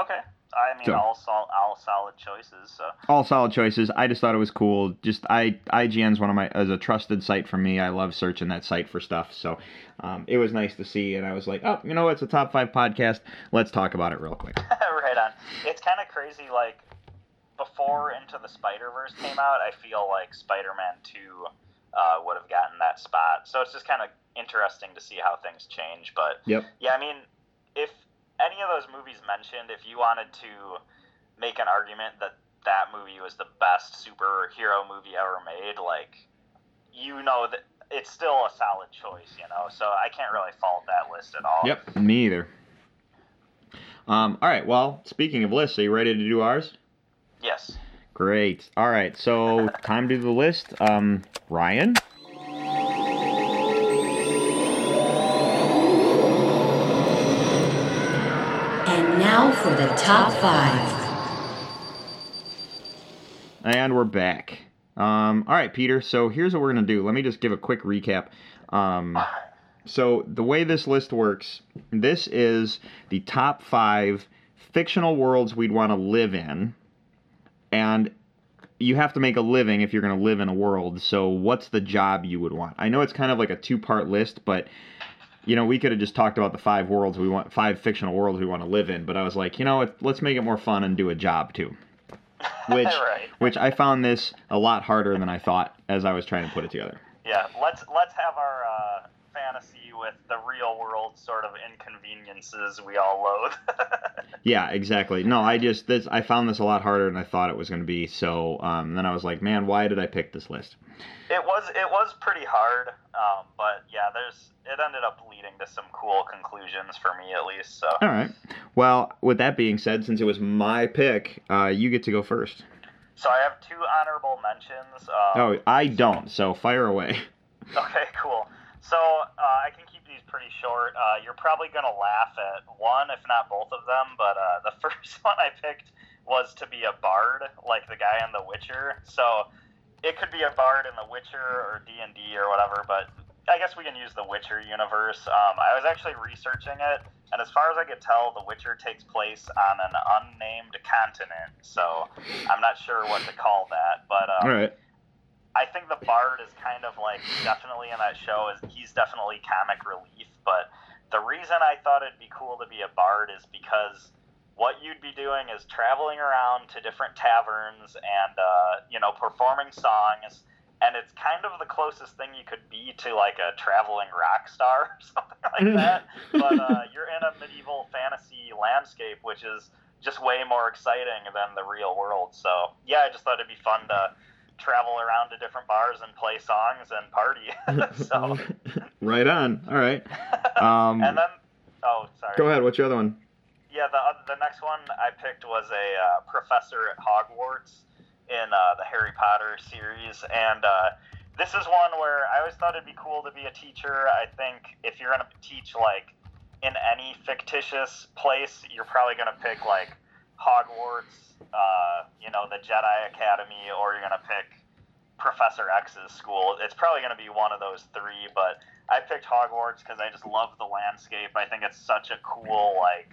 Speaker 6: Okay. I mean,
Speaker 5: So-
Speaker 6: all sol- all solid choices. So
Speaker 5: All solid choices. I just thought it was cool. Just I IGN's one of my as a trusted site for me. I love searching that site for stuff. So um, it was nice to see, and I was like, oh, you know, it's a top five podcast. Let's talk about it real quick.
Speaker 6: right on. It's kind of crazy. Like before Into the Spider Verse came out, I feel like Spider Man Two uh, would have gotten that spot. So it's just kind of interesting to see how things change. But
Speaker 5: Yep.
Speaker 6: yeah, I mean, if any of those movies mentioned, if you wanted to make an argument that that movie was the best superhero movie ever made, like you know that it's still a solid choice, you know. So I can't really fault that list at all.
Speaker 5: Yep. Me either. Um, all right. Well, speaking of lists, are you ready to do ours?
Speaker 6: Yes.
Speaker 5: Great. All right. So time to do the list. Um, Ryan.
Speaker 4: And now for the top five.
Speaker 5: And we're back. Um, all right, Peter. So here's what we're gonna do. Let me just give a quick recap. Um, so the way this list works, this is the top five fictional worlds we'd want to live in, and you have to make a living if you're going to live in a world. So what's the job you would want? I know it's kind of like a two-part list, but you know we could have just talked about the five worlds we want, five fictional worlds we want to live in. But I was like, you know? Let's make it more fun and do a job too. Which,
Speaker 6: Right.
Speaker 5: which I found this a lot harder than I thought as I was trying to put it together.
Speaker 6: Yeah, let's let's have our uh, with the real world sort of inconveniences we all loathe.
Speaker 5: Yeah, exactly. No, I just this I found this a lot harder than I thought it was going to be. So um, then I was like, man, why did I pick this list?
Speaker 6: it was it was pretty hard, um, but yeah, there's it ended up leading to some cool conclusions for me at least. So
Speaker 5: All right. Well, with that being said, since it was my pick, uh, you get to go first.
Speaker 6: so I have two honorable mentions. Um,
Speaker 5: Oh, I don't. So fire away.
Speaker 6: Okay, cool. So uh, I can keep pretty short. Uh, you're probably gonna laugh at one, if not both of them. But uh, the first one I picked was to be a bard, like the guy in The Witcher. So it could be a bard in The Witcher or D and D or whatever. But I guess we can use the Witcher universe. Um, I was actually researching it, and as far as I could tell, The Witcher takes place on an unnamed continent. So I'm not sure what to call that. But um,
Speaker 5: All right.
Speaker 6: I think the Bard is kind of like definitely in that show is he's definitely comic relief, but the reason I thought it'd be cool to be a bard is because what you'd be doing is traveling around to different taverns and uh, you know performing songs, and it's kind of the closest thing you could be to like a traveling rock star or something like that. but uh, you're in a medieval fantasy landscape, which is just way more exciting than the real world. So yeah, I just thought it'd be fun to travel around to different bars and play songs and party. so
Speaker 5: right on. All right. Um,
Speaker 6: and then oh sorry.
Speaker 5: go ahead. What's your other one?
Speaker 6: Yeah, the oth- the next one I picked was a uh, professor at Hogwarts in uh, the Harry Potter series, and uh, this is one where I always thought it'd be cool to be a teacher. I think if you're gonna teach like in any fictitious place, you're probably gonna pick like Hogwarts, uh, you know, the Jedi Academy, or you're gonna pick Professor X's school. It's probably gonna be one of those three, but I picked Hogwarts because I just love the landscape. I think it's such a cool like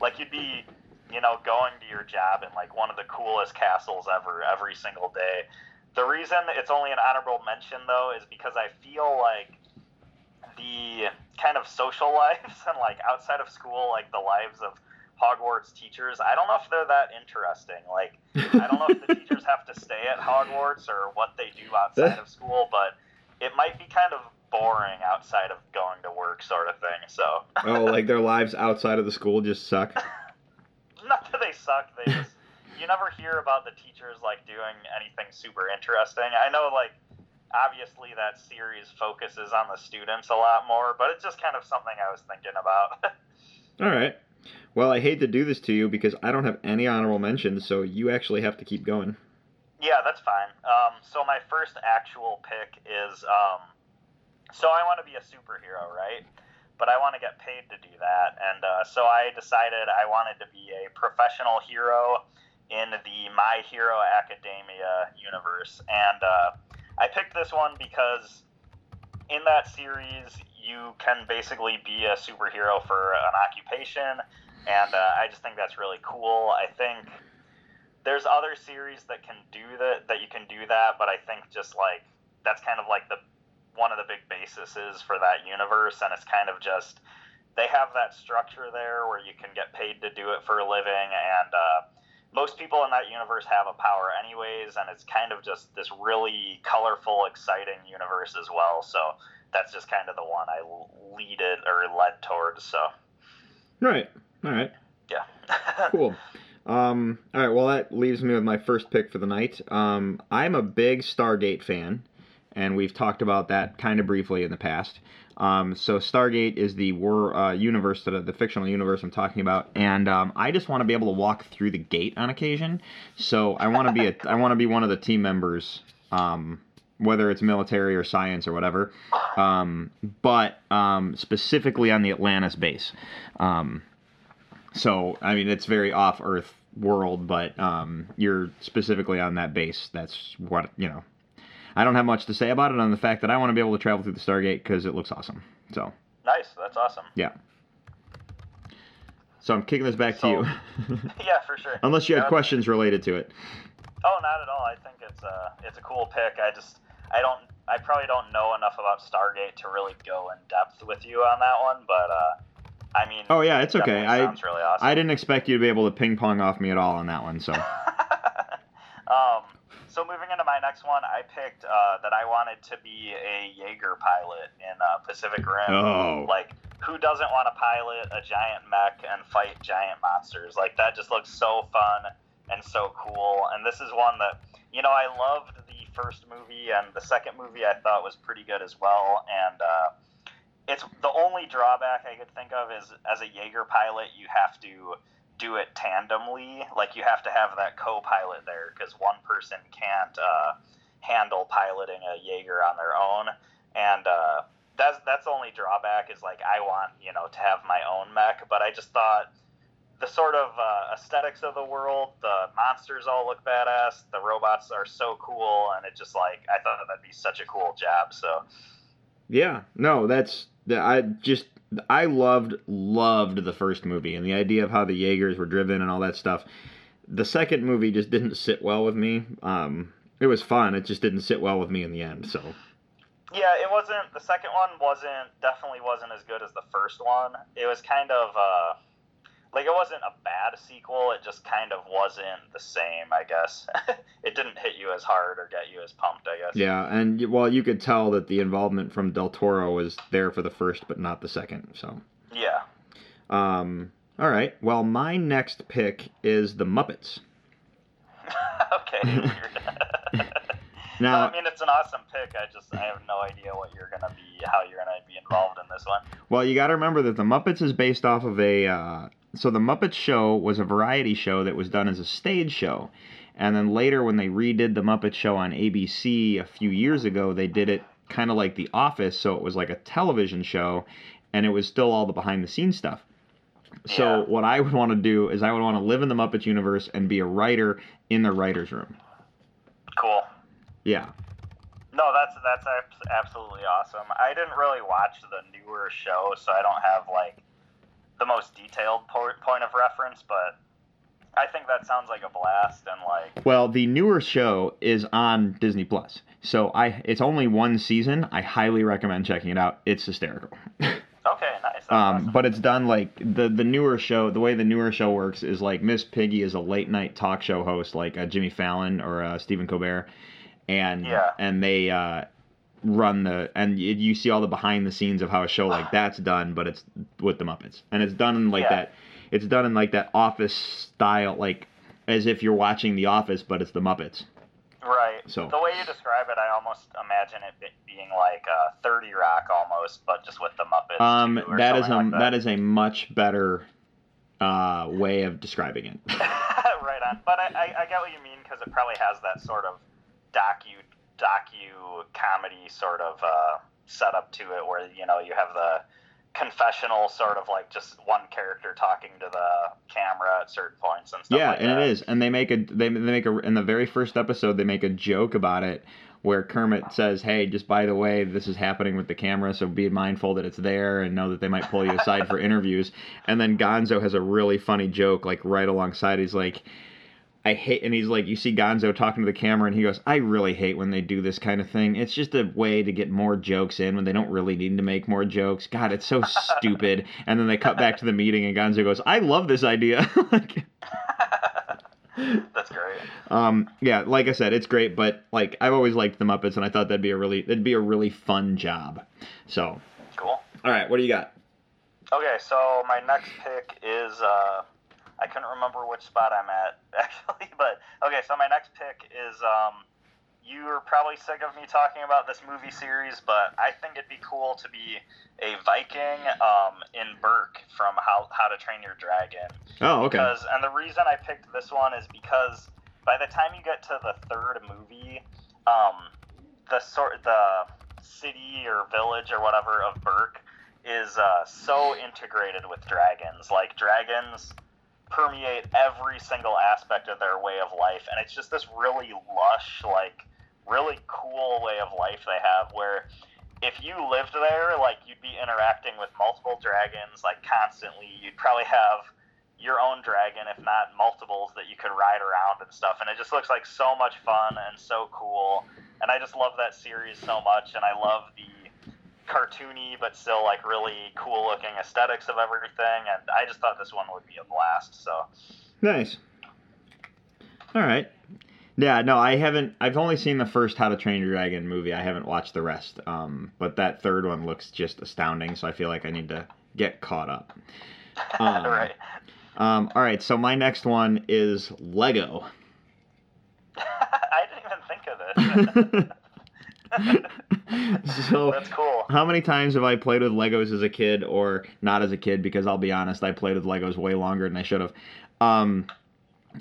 Speaker 6: like you'd be you know going to your job in like one of the coolest castles ever every single day the reason it's only an honorable mention though is because i feel like the kind of social lives and like outside of school like the lives of hogwarts teachers. I don't know if they're that interesting. Like i don't know if the teachers have to stay at hogwarts or what they do outside of school but it might be kind of boring outside of going to work sort of thing so.
Speaker 5: Oh, like their lives outside of the school just suck.
Speaker 6: not that they suck they just you never hear about the teachers like doing anything super interesting. I know like obviously that series focuses on the students a lot more but it's just kind of something i was thinking about.
Speaker 5: All right. Well, I hate to do this to you because I don't have any honorable mentions, so you actually have to keep going.
Speaker 6: yeah that's fine um, so my first actual pick is um, so i want to be a superhero right but i want to get paid to do that and uh, so i decided i wanted to be a professional hero in the my hero academia universe and uh, i picked this one because in that series you can basically be a superhero for an occupation and uh, i just think that's really cool. I think there's other series that can do that that you can do that but i think just like that's kind of like the one of the big bases for that universe and it's kind of just they have that structure there where you can get paid to do it for a living and uh, most people in that universe have a power anyways and it's kind of just this really colorful exciting universe as well so that's just kind of the one i lead it or led towards so
Speaker 5: Right. All right.
Speaker 6: yeah
Speaker 5: Cool. Um, all right. Well, that leaves me with my first pick for the night. Um, I'm a big Stargate fan, and we've talked about that kind of briefly in the past. Um, so Stargate is the war uh, universe that the fictional universe I'm talking about, and um, I just want to be able to walk through the gate on occasion. So I want to be a I want to be one of the team members. Um, whether it's military or science or whatever, um, but um, specifically on the Atlantis base. Um, so I mean, it's very off Earth world, but um, you're specifically on that base. That's what you know. I don't have much to say about it on the fact that I want to be able to travel through the Stargate because it looks awesome. So
Speaker 6: nice that's awesome
Speaker 5: yeah. So I'm kicking this back
Speaker 6: So-
Speaker 5: to you,
Speaker 6: yeah for sure
Speaker 5: unless you had
Speaker 6: Yeah,
Speaker 5: questions related to it.
Speaker 6: Oh, not at all. I think it's a it's a cool pick. I just I don't I probably don't know enough about Stargate to really go in depth with you on that one, but uh, I mean.
Speaker 5: Oh yeah, it's okay. I
Speaker 6: really awesome.
Speaker 5: I didn't expect you to be able to ping pong off me at all on that one. So
Speaker 6: um, so moving into my next one, I picked uh, that I wanted to be a Jaeger pilot in uh, Pacific Rim.
Speaker 5: Oh.
Speaker 6: Like, who doesn't want to pilot a giant mech and fight giant monsters? Like, that just looks so fun and so cool. And this is one that, you know, I loved the first movie, and the second movie I thought was pretty good as well. And uh, it's the only drawback I could think of is as a Jaeger pilot, you have to do it tandemly. Like you have to have that co-pilot there because one person can't uh, handle piloting a Jaeger on their own. And uh, that's that's the only drawback is like I want you know to have my own mech, but I just thought the sort of uh, aesthetics of the world, the monsters all look badass, the robots are so cool, and it just like I thought that'd be such a cool job. So
Speaker 5: Yeah, no, that's I just I loved loved the first movie and the idea of how the Jaegers were driven and all that stuff. The second movie just didn't sit well with me. Um, it was fun, it just didn't sit well with me in the end. So
Speaker 6: yeah, it wasn't the second one wasn't definitely wasn't as good as the first one. It was kind of uh, like it wasn't a bad sequel. It just kind of wasn't the same, I guess. it didn't hit you as hard or get you as pumped, I guess.
Speaker 5: yeah, and well, you could tell that the involvement from Del Toro was there for the first, but not the second. So
Speaker 6: Yeah.
Speaker 5: um, all right, well, my next pick is the Muppets.
Speaker 6: okay.
Speaker 5: Now,
Speaker 6: I mean, it's an awesome pick. I just I have no idea what you're gonna be, how you're gonna be involved in this one.
Speaker 5: Well, you got to remember that the Muppets is based off of a. Uh, so the Muppets show was a variety show that was done as a stage show, and then later when they redid the Muppet show on ABC a few years ago, they did it kind of like The Office, so it was like a television show, and it was still all the behind the scenes stuff. So
Speaker 6: Yeah.
Speaker 5: what I would want to do is I would want to live in the Muppets universe and be a writer in the writers' room.
Speaker 6: Cool.
Speaker 5: Yeah.
Speaker 6: No, that's that's absolutely awesome. I didn't really watch the newer show, so I don't have like the most detailed po- point of reference, but I think that sounds like a blast and like
Speaker 5: Well, the newer show is on Disney Plus. So I it's only one season. I highly recommend checking it out. It's hysterical.
Speaker 6: okay, nice.
Speaker 5: Um,
Speaker 6: awesome.
Speaker 5: but it's done like the the newer show. The way the newer show works is like Miss Piggy is a late night talk show host, like uh, Jimmy Fallon or uh, Stephen Colbert, and
Speaker 6: Yeah.
Speaker 5: and they uh, run the and you, you see all the behind the scenes of how a show like that's done, but it's with the Muppets, and it's done in like
Speaker 6: Yeah.
Speaker 5: that. It's done in like that Office style, like as if you're watching The Office, but it's the Muppets.
Speaker 6: right.
Speaker 5: so-
Speaker 6: the way you describe it, I almost imagine it being like uh, Thirty Rock almost, but just with the Muppets.
Speaker 5: Um,
Speaker 6: too,
Speaker 5: that is a
Speaker 6: like
Speaker 5: that is a much better uh, way of describing it.
Speaker 6: right on. But I, I, I get what you mean because it probably has that sort of docu docu comedy sort of uh, setup to it, where you know you have the confessional sort of like just one character talking to the camera at certain points and stuff.
Speaker 5: yeah,
Speaker 6: like
Speaker 5: and
Speaker 6: that.
Speaker 5: it is, and they make a they, they make a in the very first episode they make a joke about it where Kermit says, "Hey, just by the way, this is happening with the camera, so be mindful that it's there and know that they might pull you aside for interviews." And then Gonzo has a really funny joke like right alongside. He's like. I hate, and he's like, you see Gonzo talking to the camera, and he goes, I really hate when they do this kind of thing. It's just a way to get more jokes in when they don't really need to make more jokes. God, it's so stupid. And then they cut back to the meeting, and Gonzo goes, I love this idea. like,
Speaker 6: That's great.
Speaker 5: um, yeah, like I said, it's great, but like I've always liked the Muppets, and I thought that'd be a really, it'd be a really fun job. So,
Speaker 6: Cool.
Speaker 5: all right, what do you got?
Speaker 6: Okay, so my next pick is uh, I couldn't remember which spot I'm at actually, but okay, so my next pick is um, you're probably sick of me talking about this movie series, but I think it'd be cool to be a Viking um, in Berk from How How to Train Your Dragon.
Speaker 5: Oh, okay.
Speaker 6: Because and the reason I picked this one is because by the time you get to the third movie, um, the sort the city or village or whatever of Berk is uh, so integrated with dragons. Like dragons permeate every single aspect of their way of life, and it's just this really lush, like really cool way of life they have where if you lived there, like you'd be interacting with multiple dragons like constantly. You'd probably have your own dragon, if not multiples, that you could ride around and stuff. And it just looks like so much fun and so cool. And I just love that series so much, and I love the cartoony but still like really cool looking aesthetics of everything. And I just thought this one would be a blast. So
Speaker 5: Nice. All right. Yeah, no, I haven't. I've only seen the first How to Train Your Dragon movie. I haven't watched the rest. Um, but that third one looks just astounding. So I feel like I need to get caught up. Um,
Speaker 6: right.
Speaker 5: Um, all right. So my next one is Lego.
Speaker 6: I didn't even think of this.
Speaker 5: so
Speaker 6: That's cool.
Speaker 5: how many times have I played with Legos as a kid or not as a kid? Because I'll be honest, I played with Legos way longer than I should have. Um,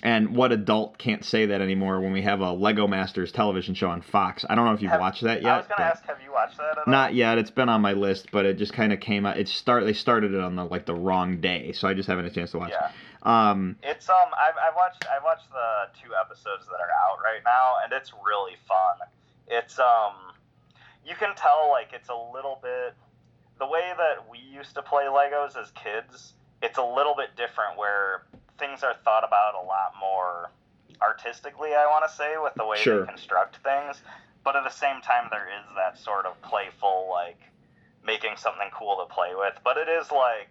Speaker 5: And what adult can't say that anymore when we have a Lego Masters television show on Fox? I don't know if you've
Speaker 6: Have-
Speaker 5: watched that yet.
Speaker 6: I was gonna ask, have you watched that? At all?
Speaker 5: Not yet. It's been on my list, but it just kind of came out. It start. They started it on the like the wrong day, so I just haven't had a chance to watch.
Speaker 6: Yeah.
Speaker 5: it. Um.
Speaker 6: It's um I've, I've watched I've watched the two episodes that are out right now and it's really fun. It's um you can tell like it's a little bit the way that we used to play Legos as kids, it's a little bit different where things are thought about a lot more artistically, I want to say, with the way
Speaker 5: Sure.
Speaker 6: they construct things. But at the same time there is that sort of playful like making something cool to play with. But it is like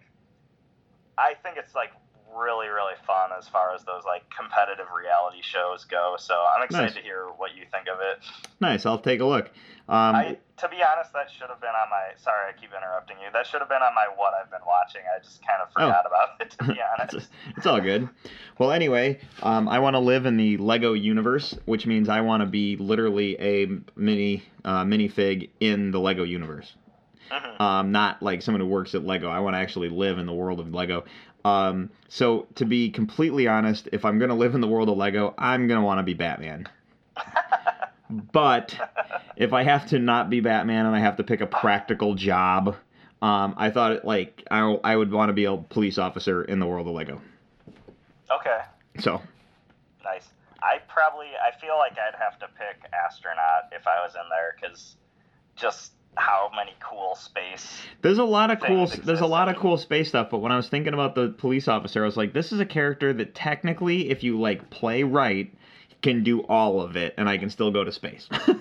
Speaker 6: I think it's like really really fun as far as those like competitive reality shows go. So I'm excited
Speaker 5: Nice.
Speaker 6: to hear what you think of it.
Speaker 5: Nice. I'll take a look. Um.
Speaker 6: I to be honest, that should have been on my. Sorry, I keep interrupting you. That should have been on my what I've been watching. I just kind of
Speaker 5: Oh.
Speaker 6: forgot about it. To be
Speaker 5: it's,
Speaker 6: honest.
Speaker 5: it's all good. Well, anyway, um, I want to live in the Lego universe, which means I want to be literally a mini uh, minifig in the Lego universe.
Speaker 6: Mhm.
Speaker 5: um, not like someone who works at Lego. I want to actually live in the world of Lego. Um, so to be completely honest, if I'm gonna live in the world of Lego, I'm gonna want to be Batman. but if I have to not be Batman and I have to pick a practical job, um, I thought it like I, I would want to be a police officer in the world of Lego.
Speaker 6: Okay.
Speaker 5: So
Speaker 6: Nice. I probably. I feel like I'd have to pick astronaut if I was in there because just how many cool space.
Speaker 5: There's a lot of cool. There's a lot of cool space stuff. But when I was thinking about the police officer, I was like, this is a character that technically, if you like play right, can do all of it, and I can still go to space. so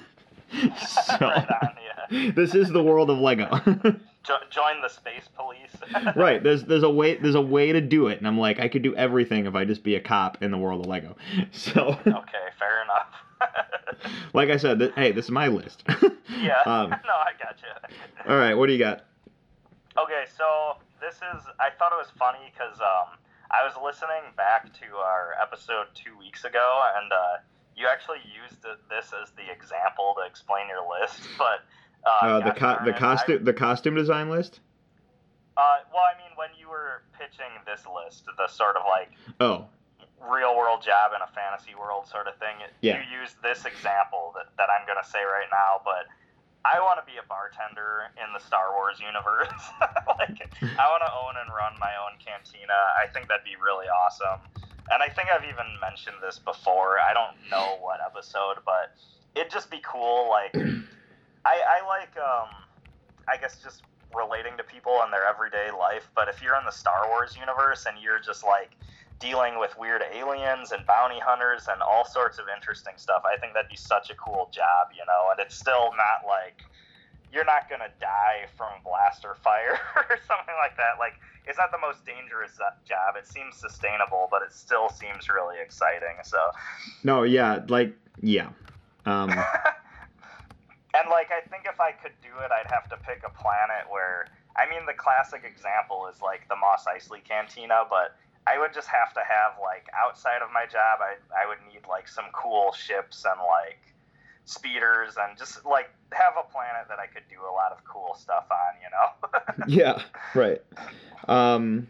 Speaker 6: right on. Yeah.
Speaker 5: this is the world of Lego.
Speaker 6: Jo- join the space police.
Speaker 5: right. There's there's a way there's a way to do it, and I'm like, I could do everything if I just be a cop in the world of Lego. So
Speaker 6: okay. Fair enough.
Speaker 5: like I said, th- hey, this is my list.
Speaker 6: yeah.
Speaker 5: Um,
Speaker 6: no, I gotcha.
Speaker 5: all right, what do you got?
Speaker 6: Okay, so this is. I thought it was funny because um, I was listening back to our episode two weeks ago, and uh, you actually used this as the example to explain your list. But uh,
Speaker 5: Uh, the co- the costume the costume design list.
Speaker 6: Uh, well, I mean, when you were pitching this list, the sort of like
Speaker 5: Oh,
Speaker 6: real world job in a fantasy world sort of thing,
Speaker 5: Yeah.
Speaker 6: you use this example that, that I'm gonna say right now, but. I want to be a bartender in the Star Wars universe. like, I want to own and run my own cantina. I think that'd be really awesome. And I think I've even mentioned this before. I don't know what episode, but it'd just be cool. Like, I, I like, um, I guess, just relating to people in their everyday life. But if you're in the Star Wars universe and you're just like dealing with weird aliens and bounty hunters and all sorts of interesting stuff, I think that'd be such a cool job, you know. And it's still not like you're not gonna die from blaster fire or something like that. Like it's not the most dangerous job. It seems sustainable, but it still seems really exciting. So,
Speaker 5: no, yeah, like yeah. Um,
Speaker 6: and like I think if I could do it, I'd have to pick a planet where I mean the classic example is like the Mos Eisley Cantina, but I would just have to have like outside of my job, I I would need like some cool ships and like speeders and just like have a planet that I could do a lot of cool stuff on, you know.
Speaker 5: yeah, right. Um,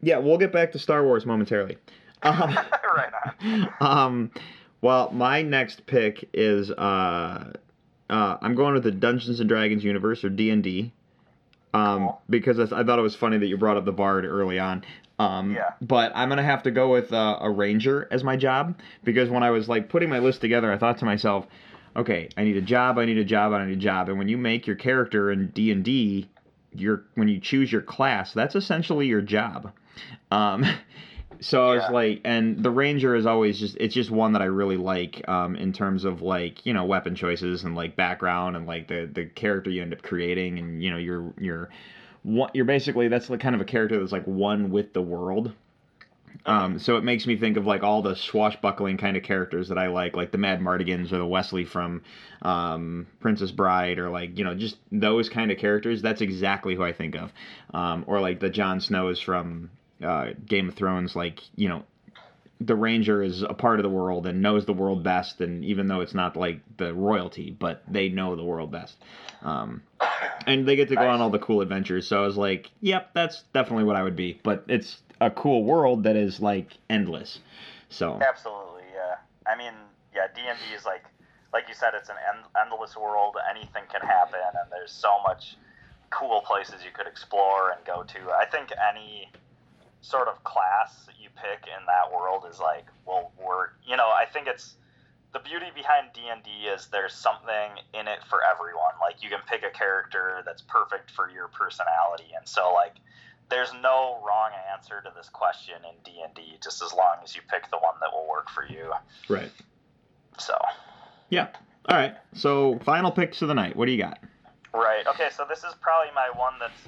Speaker 5: yeah, we'll get back to Star Wars momentarily. Um,
Speaker 6: right on.
Speaker 5: um, well, my next pick is uh, uh, I'm going with the Dungeons and Dragons universe or D and D. Um,
Speaker 6: Cool.
Speaker 5: because I, I thought it was funny that you brought up the bard early on. Um,
Speaker 6: Yeah.
Speaker 5: But I'm gonna have to go with uh, a ranger as my job because when I was like putting my list together, I thought to myself, okay, I need a job, I need a job, I need a job, and when you make your character in D and D, your when you choose your class, that's essentially your job. Um, so I was like, and the ranger is always just it's just one that I really like um, in terms of like you know weapon choices and like background and like the the character you end up creating and you know you're you're one, you're basically that's the kind of a character that's like one with the world. Um, so it makes me think of like all the swashbuckling kind of characters that I like, like the Madmartigans or the Wesley from um, Princess Bride, or like you know just those kind of characters. That's exactly who I think of, um, or like the Jon Snows from uh, Game of Thrones. Like you know, the Ranger is a part of the world and knows the world best, and even though it's not like the royalty, but they know the world best. Um, and they get to go on all the cool adventures. So I was like, yep, that's definitely what I would be. But it's a cool world that is like endless. So
Speaker 6: Absolutely, yeah. I mean, yeah, D and D is like, like you said, it's an end, endless world. Anything can happen, and there's so much cool places you could explore and go to. I think any sort of class that you pick in that world is like, well, we're, you know, I think it's the beauty behind D&D is there's something in it for everyone. Like you can pick a character that's perfect for your personality. And so like there's no wrong answer to this question in D&D just as long as you pick the one that will work for you.
Speaker 5: right.
Speaker 6: So,
Speaker 5: Yeah. All right. So final picks of the night. What do you got?
Speaker 6: right. Okay, so this is probably my one that's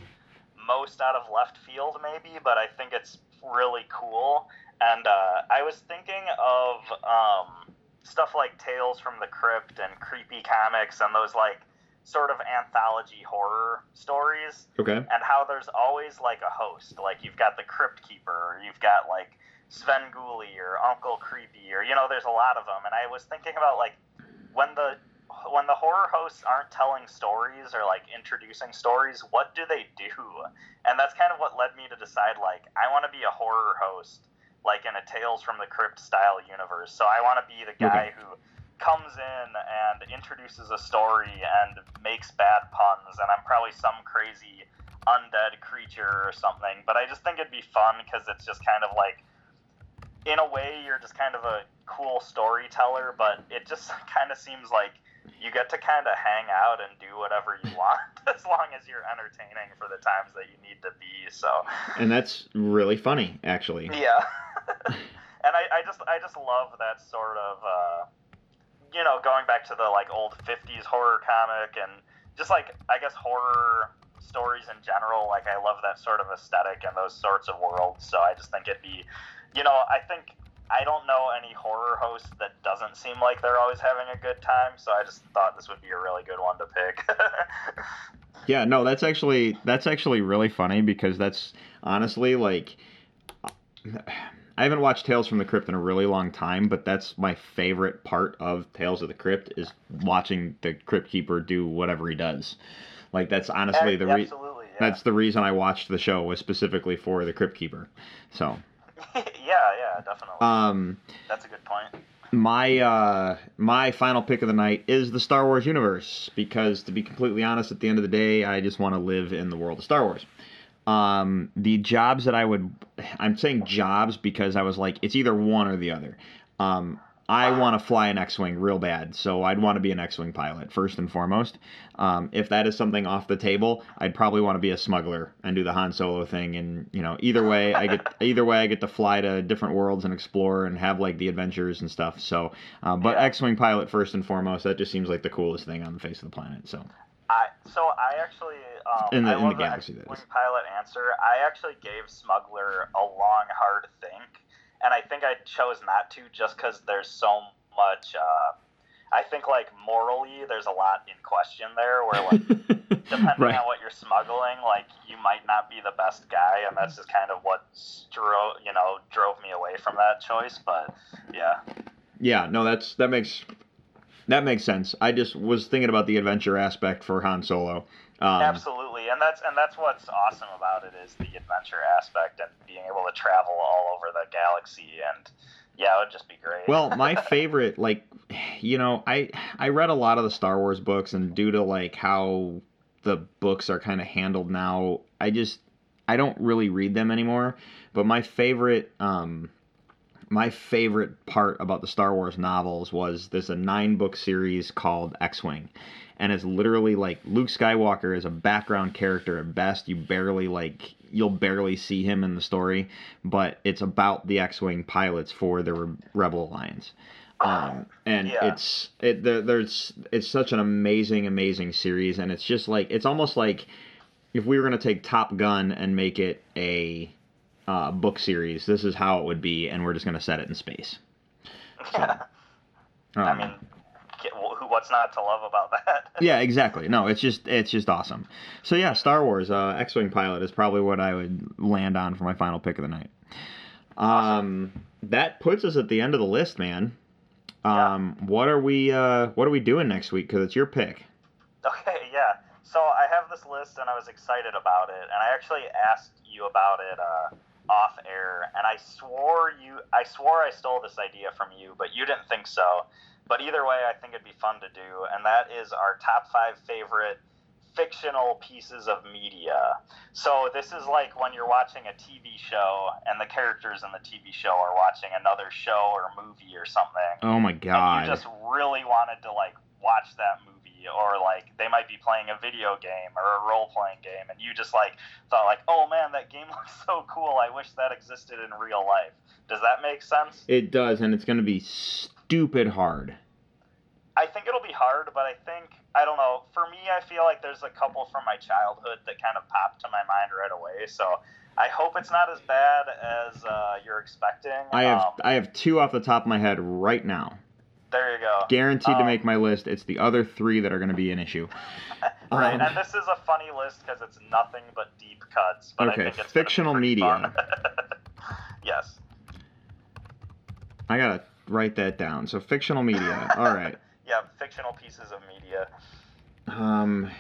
Speaker 6: most out of left field maybe, but I think it's really cool. And uh, I was thinking of um, stuff like Tales from the Crypt and creepy comics and those like sort of anthology horror stories
Speaker 5: Okay.
Speaker 6: and how there's always like a host. Like you've got the Crypt Keeper, or you've got like Sven Gulli or Uncle Creepy, or you know, there's a lot of them. And I was thinking about like when the when the horror hosts aren't telling stories or like introducing stories, what do they do? And that's kind of what led me to decide like I want to be a horror host, like in a Tales from the Crypt style universe. So I want to be the guy who comes in and introduces a story and makes bad puns, and I'm probably some crazy undead creature or something. But I just think it'd be fun because it's just kind of like, in a way, you're just kind of a cool storyteller, but it just kind of seems like you get to kind of hang out and do whatever you want as long as you're entertaining for the times that you need to be. So,
Speaker 5: And that's really funny, actually.
Speaker 6: yeah. and I, I just I just love that sort of uh, you know going back to the like old 50s horror comic and just like I guess horror stories in general like I love that sort of aesthetic and those sorts of worlds so I just think it'd be you know I think I don't know any horror host that doesn't seem like they're always having a good time so I just thought this would be a really good one to pick
Speaker 5: Yeah, no, that's actually that's actually really funny because that's honestly like I haven't watched Tales from the Crypt in a really long time, but that's my favorite part of Tales of the Crypt is watching the Crypt Keeper do whatever he does. Like that's honestly the re-
Speaker 6: absolutely yeah.
Speaker 5: that's the reason I watched the show was specifically for the Crypt Keeper. So,
Speaker 6: yeah yeah definitely
Speaker 5: um
Speaker 6: that's a good point
Speaker 5: my uh my final pick of the night is the Star Wars universe because to be completely honest at the end of the day I just want to live in the world of Star Wars. Um the jobs that I would I'm saying jobs because I was like it's either one or the other. Um I want to fly an X-wing real bad, so I'd want to be an X-wing pilot first and foremost. Um, if that is something off the table, I'd probably want to be a smuggler and do the Han Solo thing. And you know, either way, I get either way I get to fly to different worlds and explore and have like the adventures and stuff. So, uh, but
Speaker 6: Yeah.
Speaker 5: X-wing pilot first and foremost. That just seems like the coolest thing on the face of the planet. So,
Speaker 6: I so I actually um,
Speaker 5: In the-
Speaker 6: I
Speaker 5: in the galaxy, that
Speaker 6: X-Wing
Speaker 5: is.
Speaker 6: pilot answer. I actually gave Smuggler a long, hard think, and I think I chose not to just because there's so much. Uh, I think like morally, there's a lot in question there. Where like depending
Speaker 5: right.
Speaker 6: on what you're smuggling, like you might not be the best guy, and that's just kind of what drove you know drove me away from that choice. But yeah,
Speaker 5: Yeah, no, that's that makes that makes sense. I just was thinking about the adventure aspect for Han Solo. Um,
Speaker 6: Absolutely, and that's and that's what's awesome about it is the adventure aspect and being able to travel all over the galaxy and yeah, it would just be great.
Speaker 5: well, my favorite, like, you know, I I read a lot of the Star Wars books, and due to like how the books are kind of handled now, I just I don't really read them anymore. But my favorite, um, my favorite part about the Star Wars novels was there's a nine book series called X Wing. And it's literally like Luke Skywalker is a background character at best. You barely like you'll barely see him in the story, but it's about the X-wing pilots for the Re- Rebel Alliance. Um, and
Speaker 6: Yeah.
Speaker 5: it's it there, there's it's such an amazing amazing series and it's just like it's almost like if we were going to take Top Gun and make it a uh, book series, this is how it would be, and we're just going to set it in space.
Speaker 6: yeah. I
Speaker 5: Um,
Speaker 6: mean, get- who- what's not to love about that?
Speaker 5: yeah, exactly. No, it's just it's just awesome. So yeah, Star Wars uh, X-wing pilot is probably what I would land on for my final pick of the night. Um, that puts us at the end of the list, man. Um, what are we uh, what are we doing next week? Because it's your pick.
Speaker 6: Okay, yeah. So I have this list and I was excited about it, and I actually asked you about it uh, off air, and I swore you, I swore I stole this idea from you, but you didn't think so. But either way, I think it'd be fun to do, and that is our top five favorite fictional pieces of media. So this is like when you're watching a TV show and the characters in the TV show are watching another show or movie or something.
Speaker 5: Oh my god.
Speaker 6: And
Speaker 5: god.
Speaker 6: you just really wanted to like watch that movie or like they might be playing a video game or a role playing game and you just like thought like, "Oh man, that game looks so cool. I wish that existed in real life." Does that make sense?
Speaker 5: It does, and it's going to be stupid hard.
Speaker 6: I think it'll be hard, but I think I don't know. For me, I feel like there's a couple from my childhood that kind of popped to my mind right away. So I hope it's not as bad as uh, you're expecting.
Speaker 5: I have
Speaker 6: Um,
Speaker 5: I have two off the top of my head right now.
Speaker 6: there you go.
Speaker 5: Guaranteed to
Speaker 6: Um,
Speaker 5: make my list. It's the other three that are going to be an issue.
Speaker 6: Right,
Speaker 5: Um,
Speaker 6: and this is a funny list because it's nothing but deep cuts. But
Speaker 5: Okay,
Speaker 6: I think it's
Speaker 5: fictional
Speaker 6: gonna be pretty
Speaker 5: media.
Speaker 6: yes.
Speaker 5: I gotta write that down. So fictional media. All right.
Speaker 6: Yeah, fictional pieces of media.
Speaker 5: Um,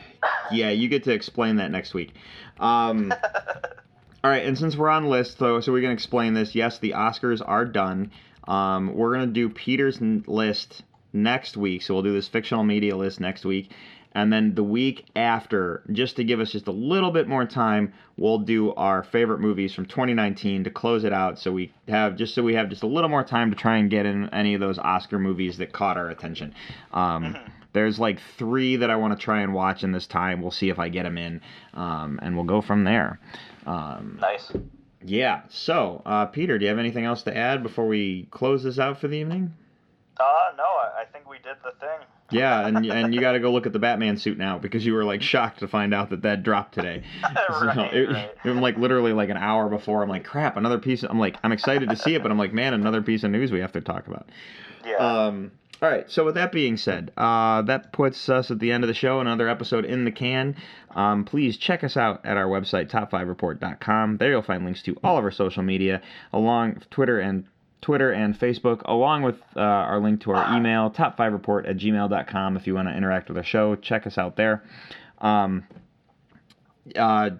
Speaker 5: yeah, you get to explain that next week. Um, all right, and since we're on list, though, so we can explain this. Yes, the Oscars are done. Um, we're gonna do Peter's n- list next week, so we'll do this fictional media list next week, and then the week after, just to give us just a little bit more time, we'll do our favorite movies from 2019 to close it out. So we have just so we have just a little more time to try and get in any of those Oscar movies that caught our attention. Um, there's like three that I want to try and watch in this time. We'll see if I get them in, um, and we'll go from there. Um,
Speaker 6: Nice.
Speaker 5: yeah. So, uh, Peter, do you have anything else to add before we close this out for the evening?
Speaker 6: Uh, no, I, I think we did the thing.
Speaker 5: Yeah, and and you got to go look at the Batman suit now because you were like shocked to find out that that dropped today. So,
Speaker 6: right,
Speaker 5: it,
Speaker 6: right.
Speaker 5: was like literally like an hour before. I'm like, crap, another piece. I'm like, I'm excited to see it, but I'm like, man, another piece of news we have to talk about.
Speaker 6: Yeah.
Speaker 5: Um, all right. So with that being said, uh, that puts us at the end of the show. Another episode in the can. Um, please check us out at our website, top5report.com. There you'll find links to all of our social media, along Twitter and Twitter and Facebook, along with uh, our link to our email, top5report at gmail.com. If you want to interact with our show, check us out there. Um, uh,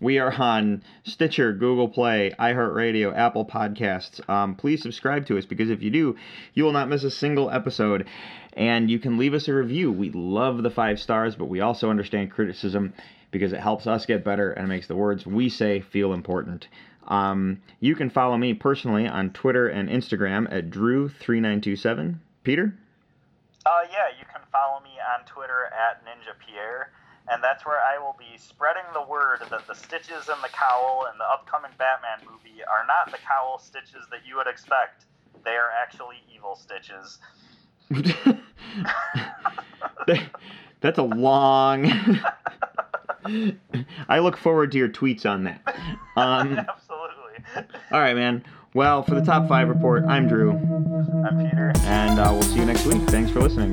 Speaker 5: we are on Stitcher, Google Play, iHeartRadio, Apple Podcasts. Um, please subscribe to us because if you do, you will not miss a single episode. And you can leave us a review. We love the five stars, but we also understand criticism because it helps us get better and makes the words we say feel important. Um, you can follow me personally on Twitter and Instagram at Drew3927. Peter?
Speaker 6: Uh, yeah, you can follow me on Twitter at Ninja Pierre, and that's where I will be spreading the word that the stitches in the cowl in the upcoming Batman movie are not the cowl stitches that you would expect. They are actually evil stitches.
Speaker 5: That's a long. I look forward to your tweets on that. Um,
Speaker 6: Absolutely.
Speaker 5: all right, man. Well, for the top five report, I'm Drew,
Speaker 6: I'm Peter.
Speaker 5: and uh, we'll see you next week. Thanks for listening.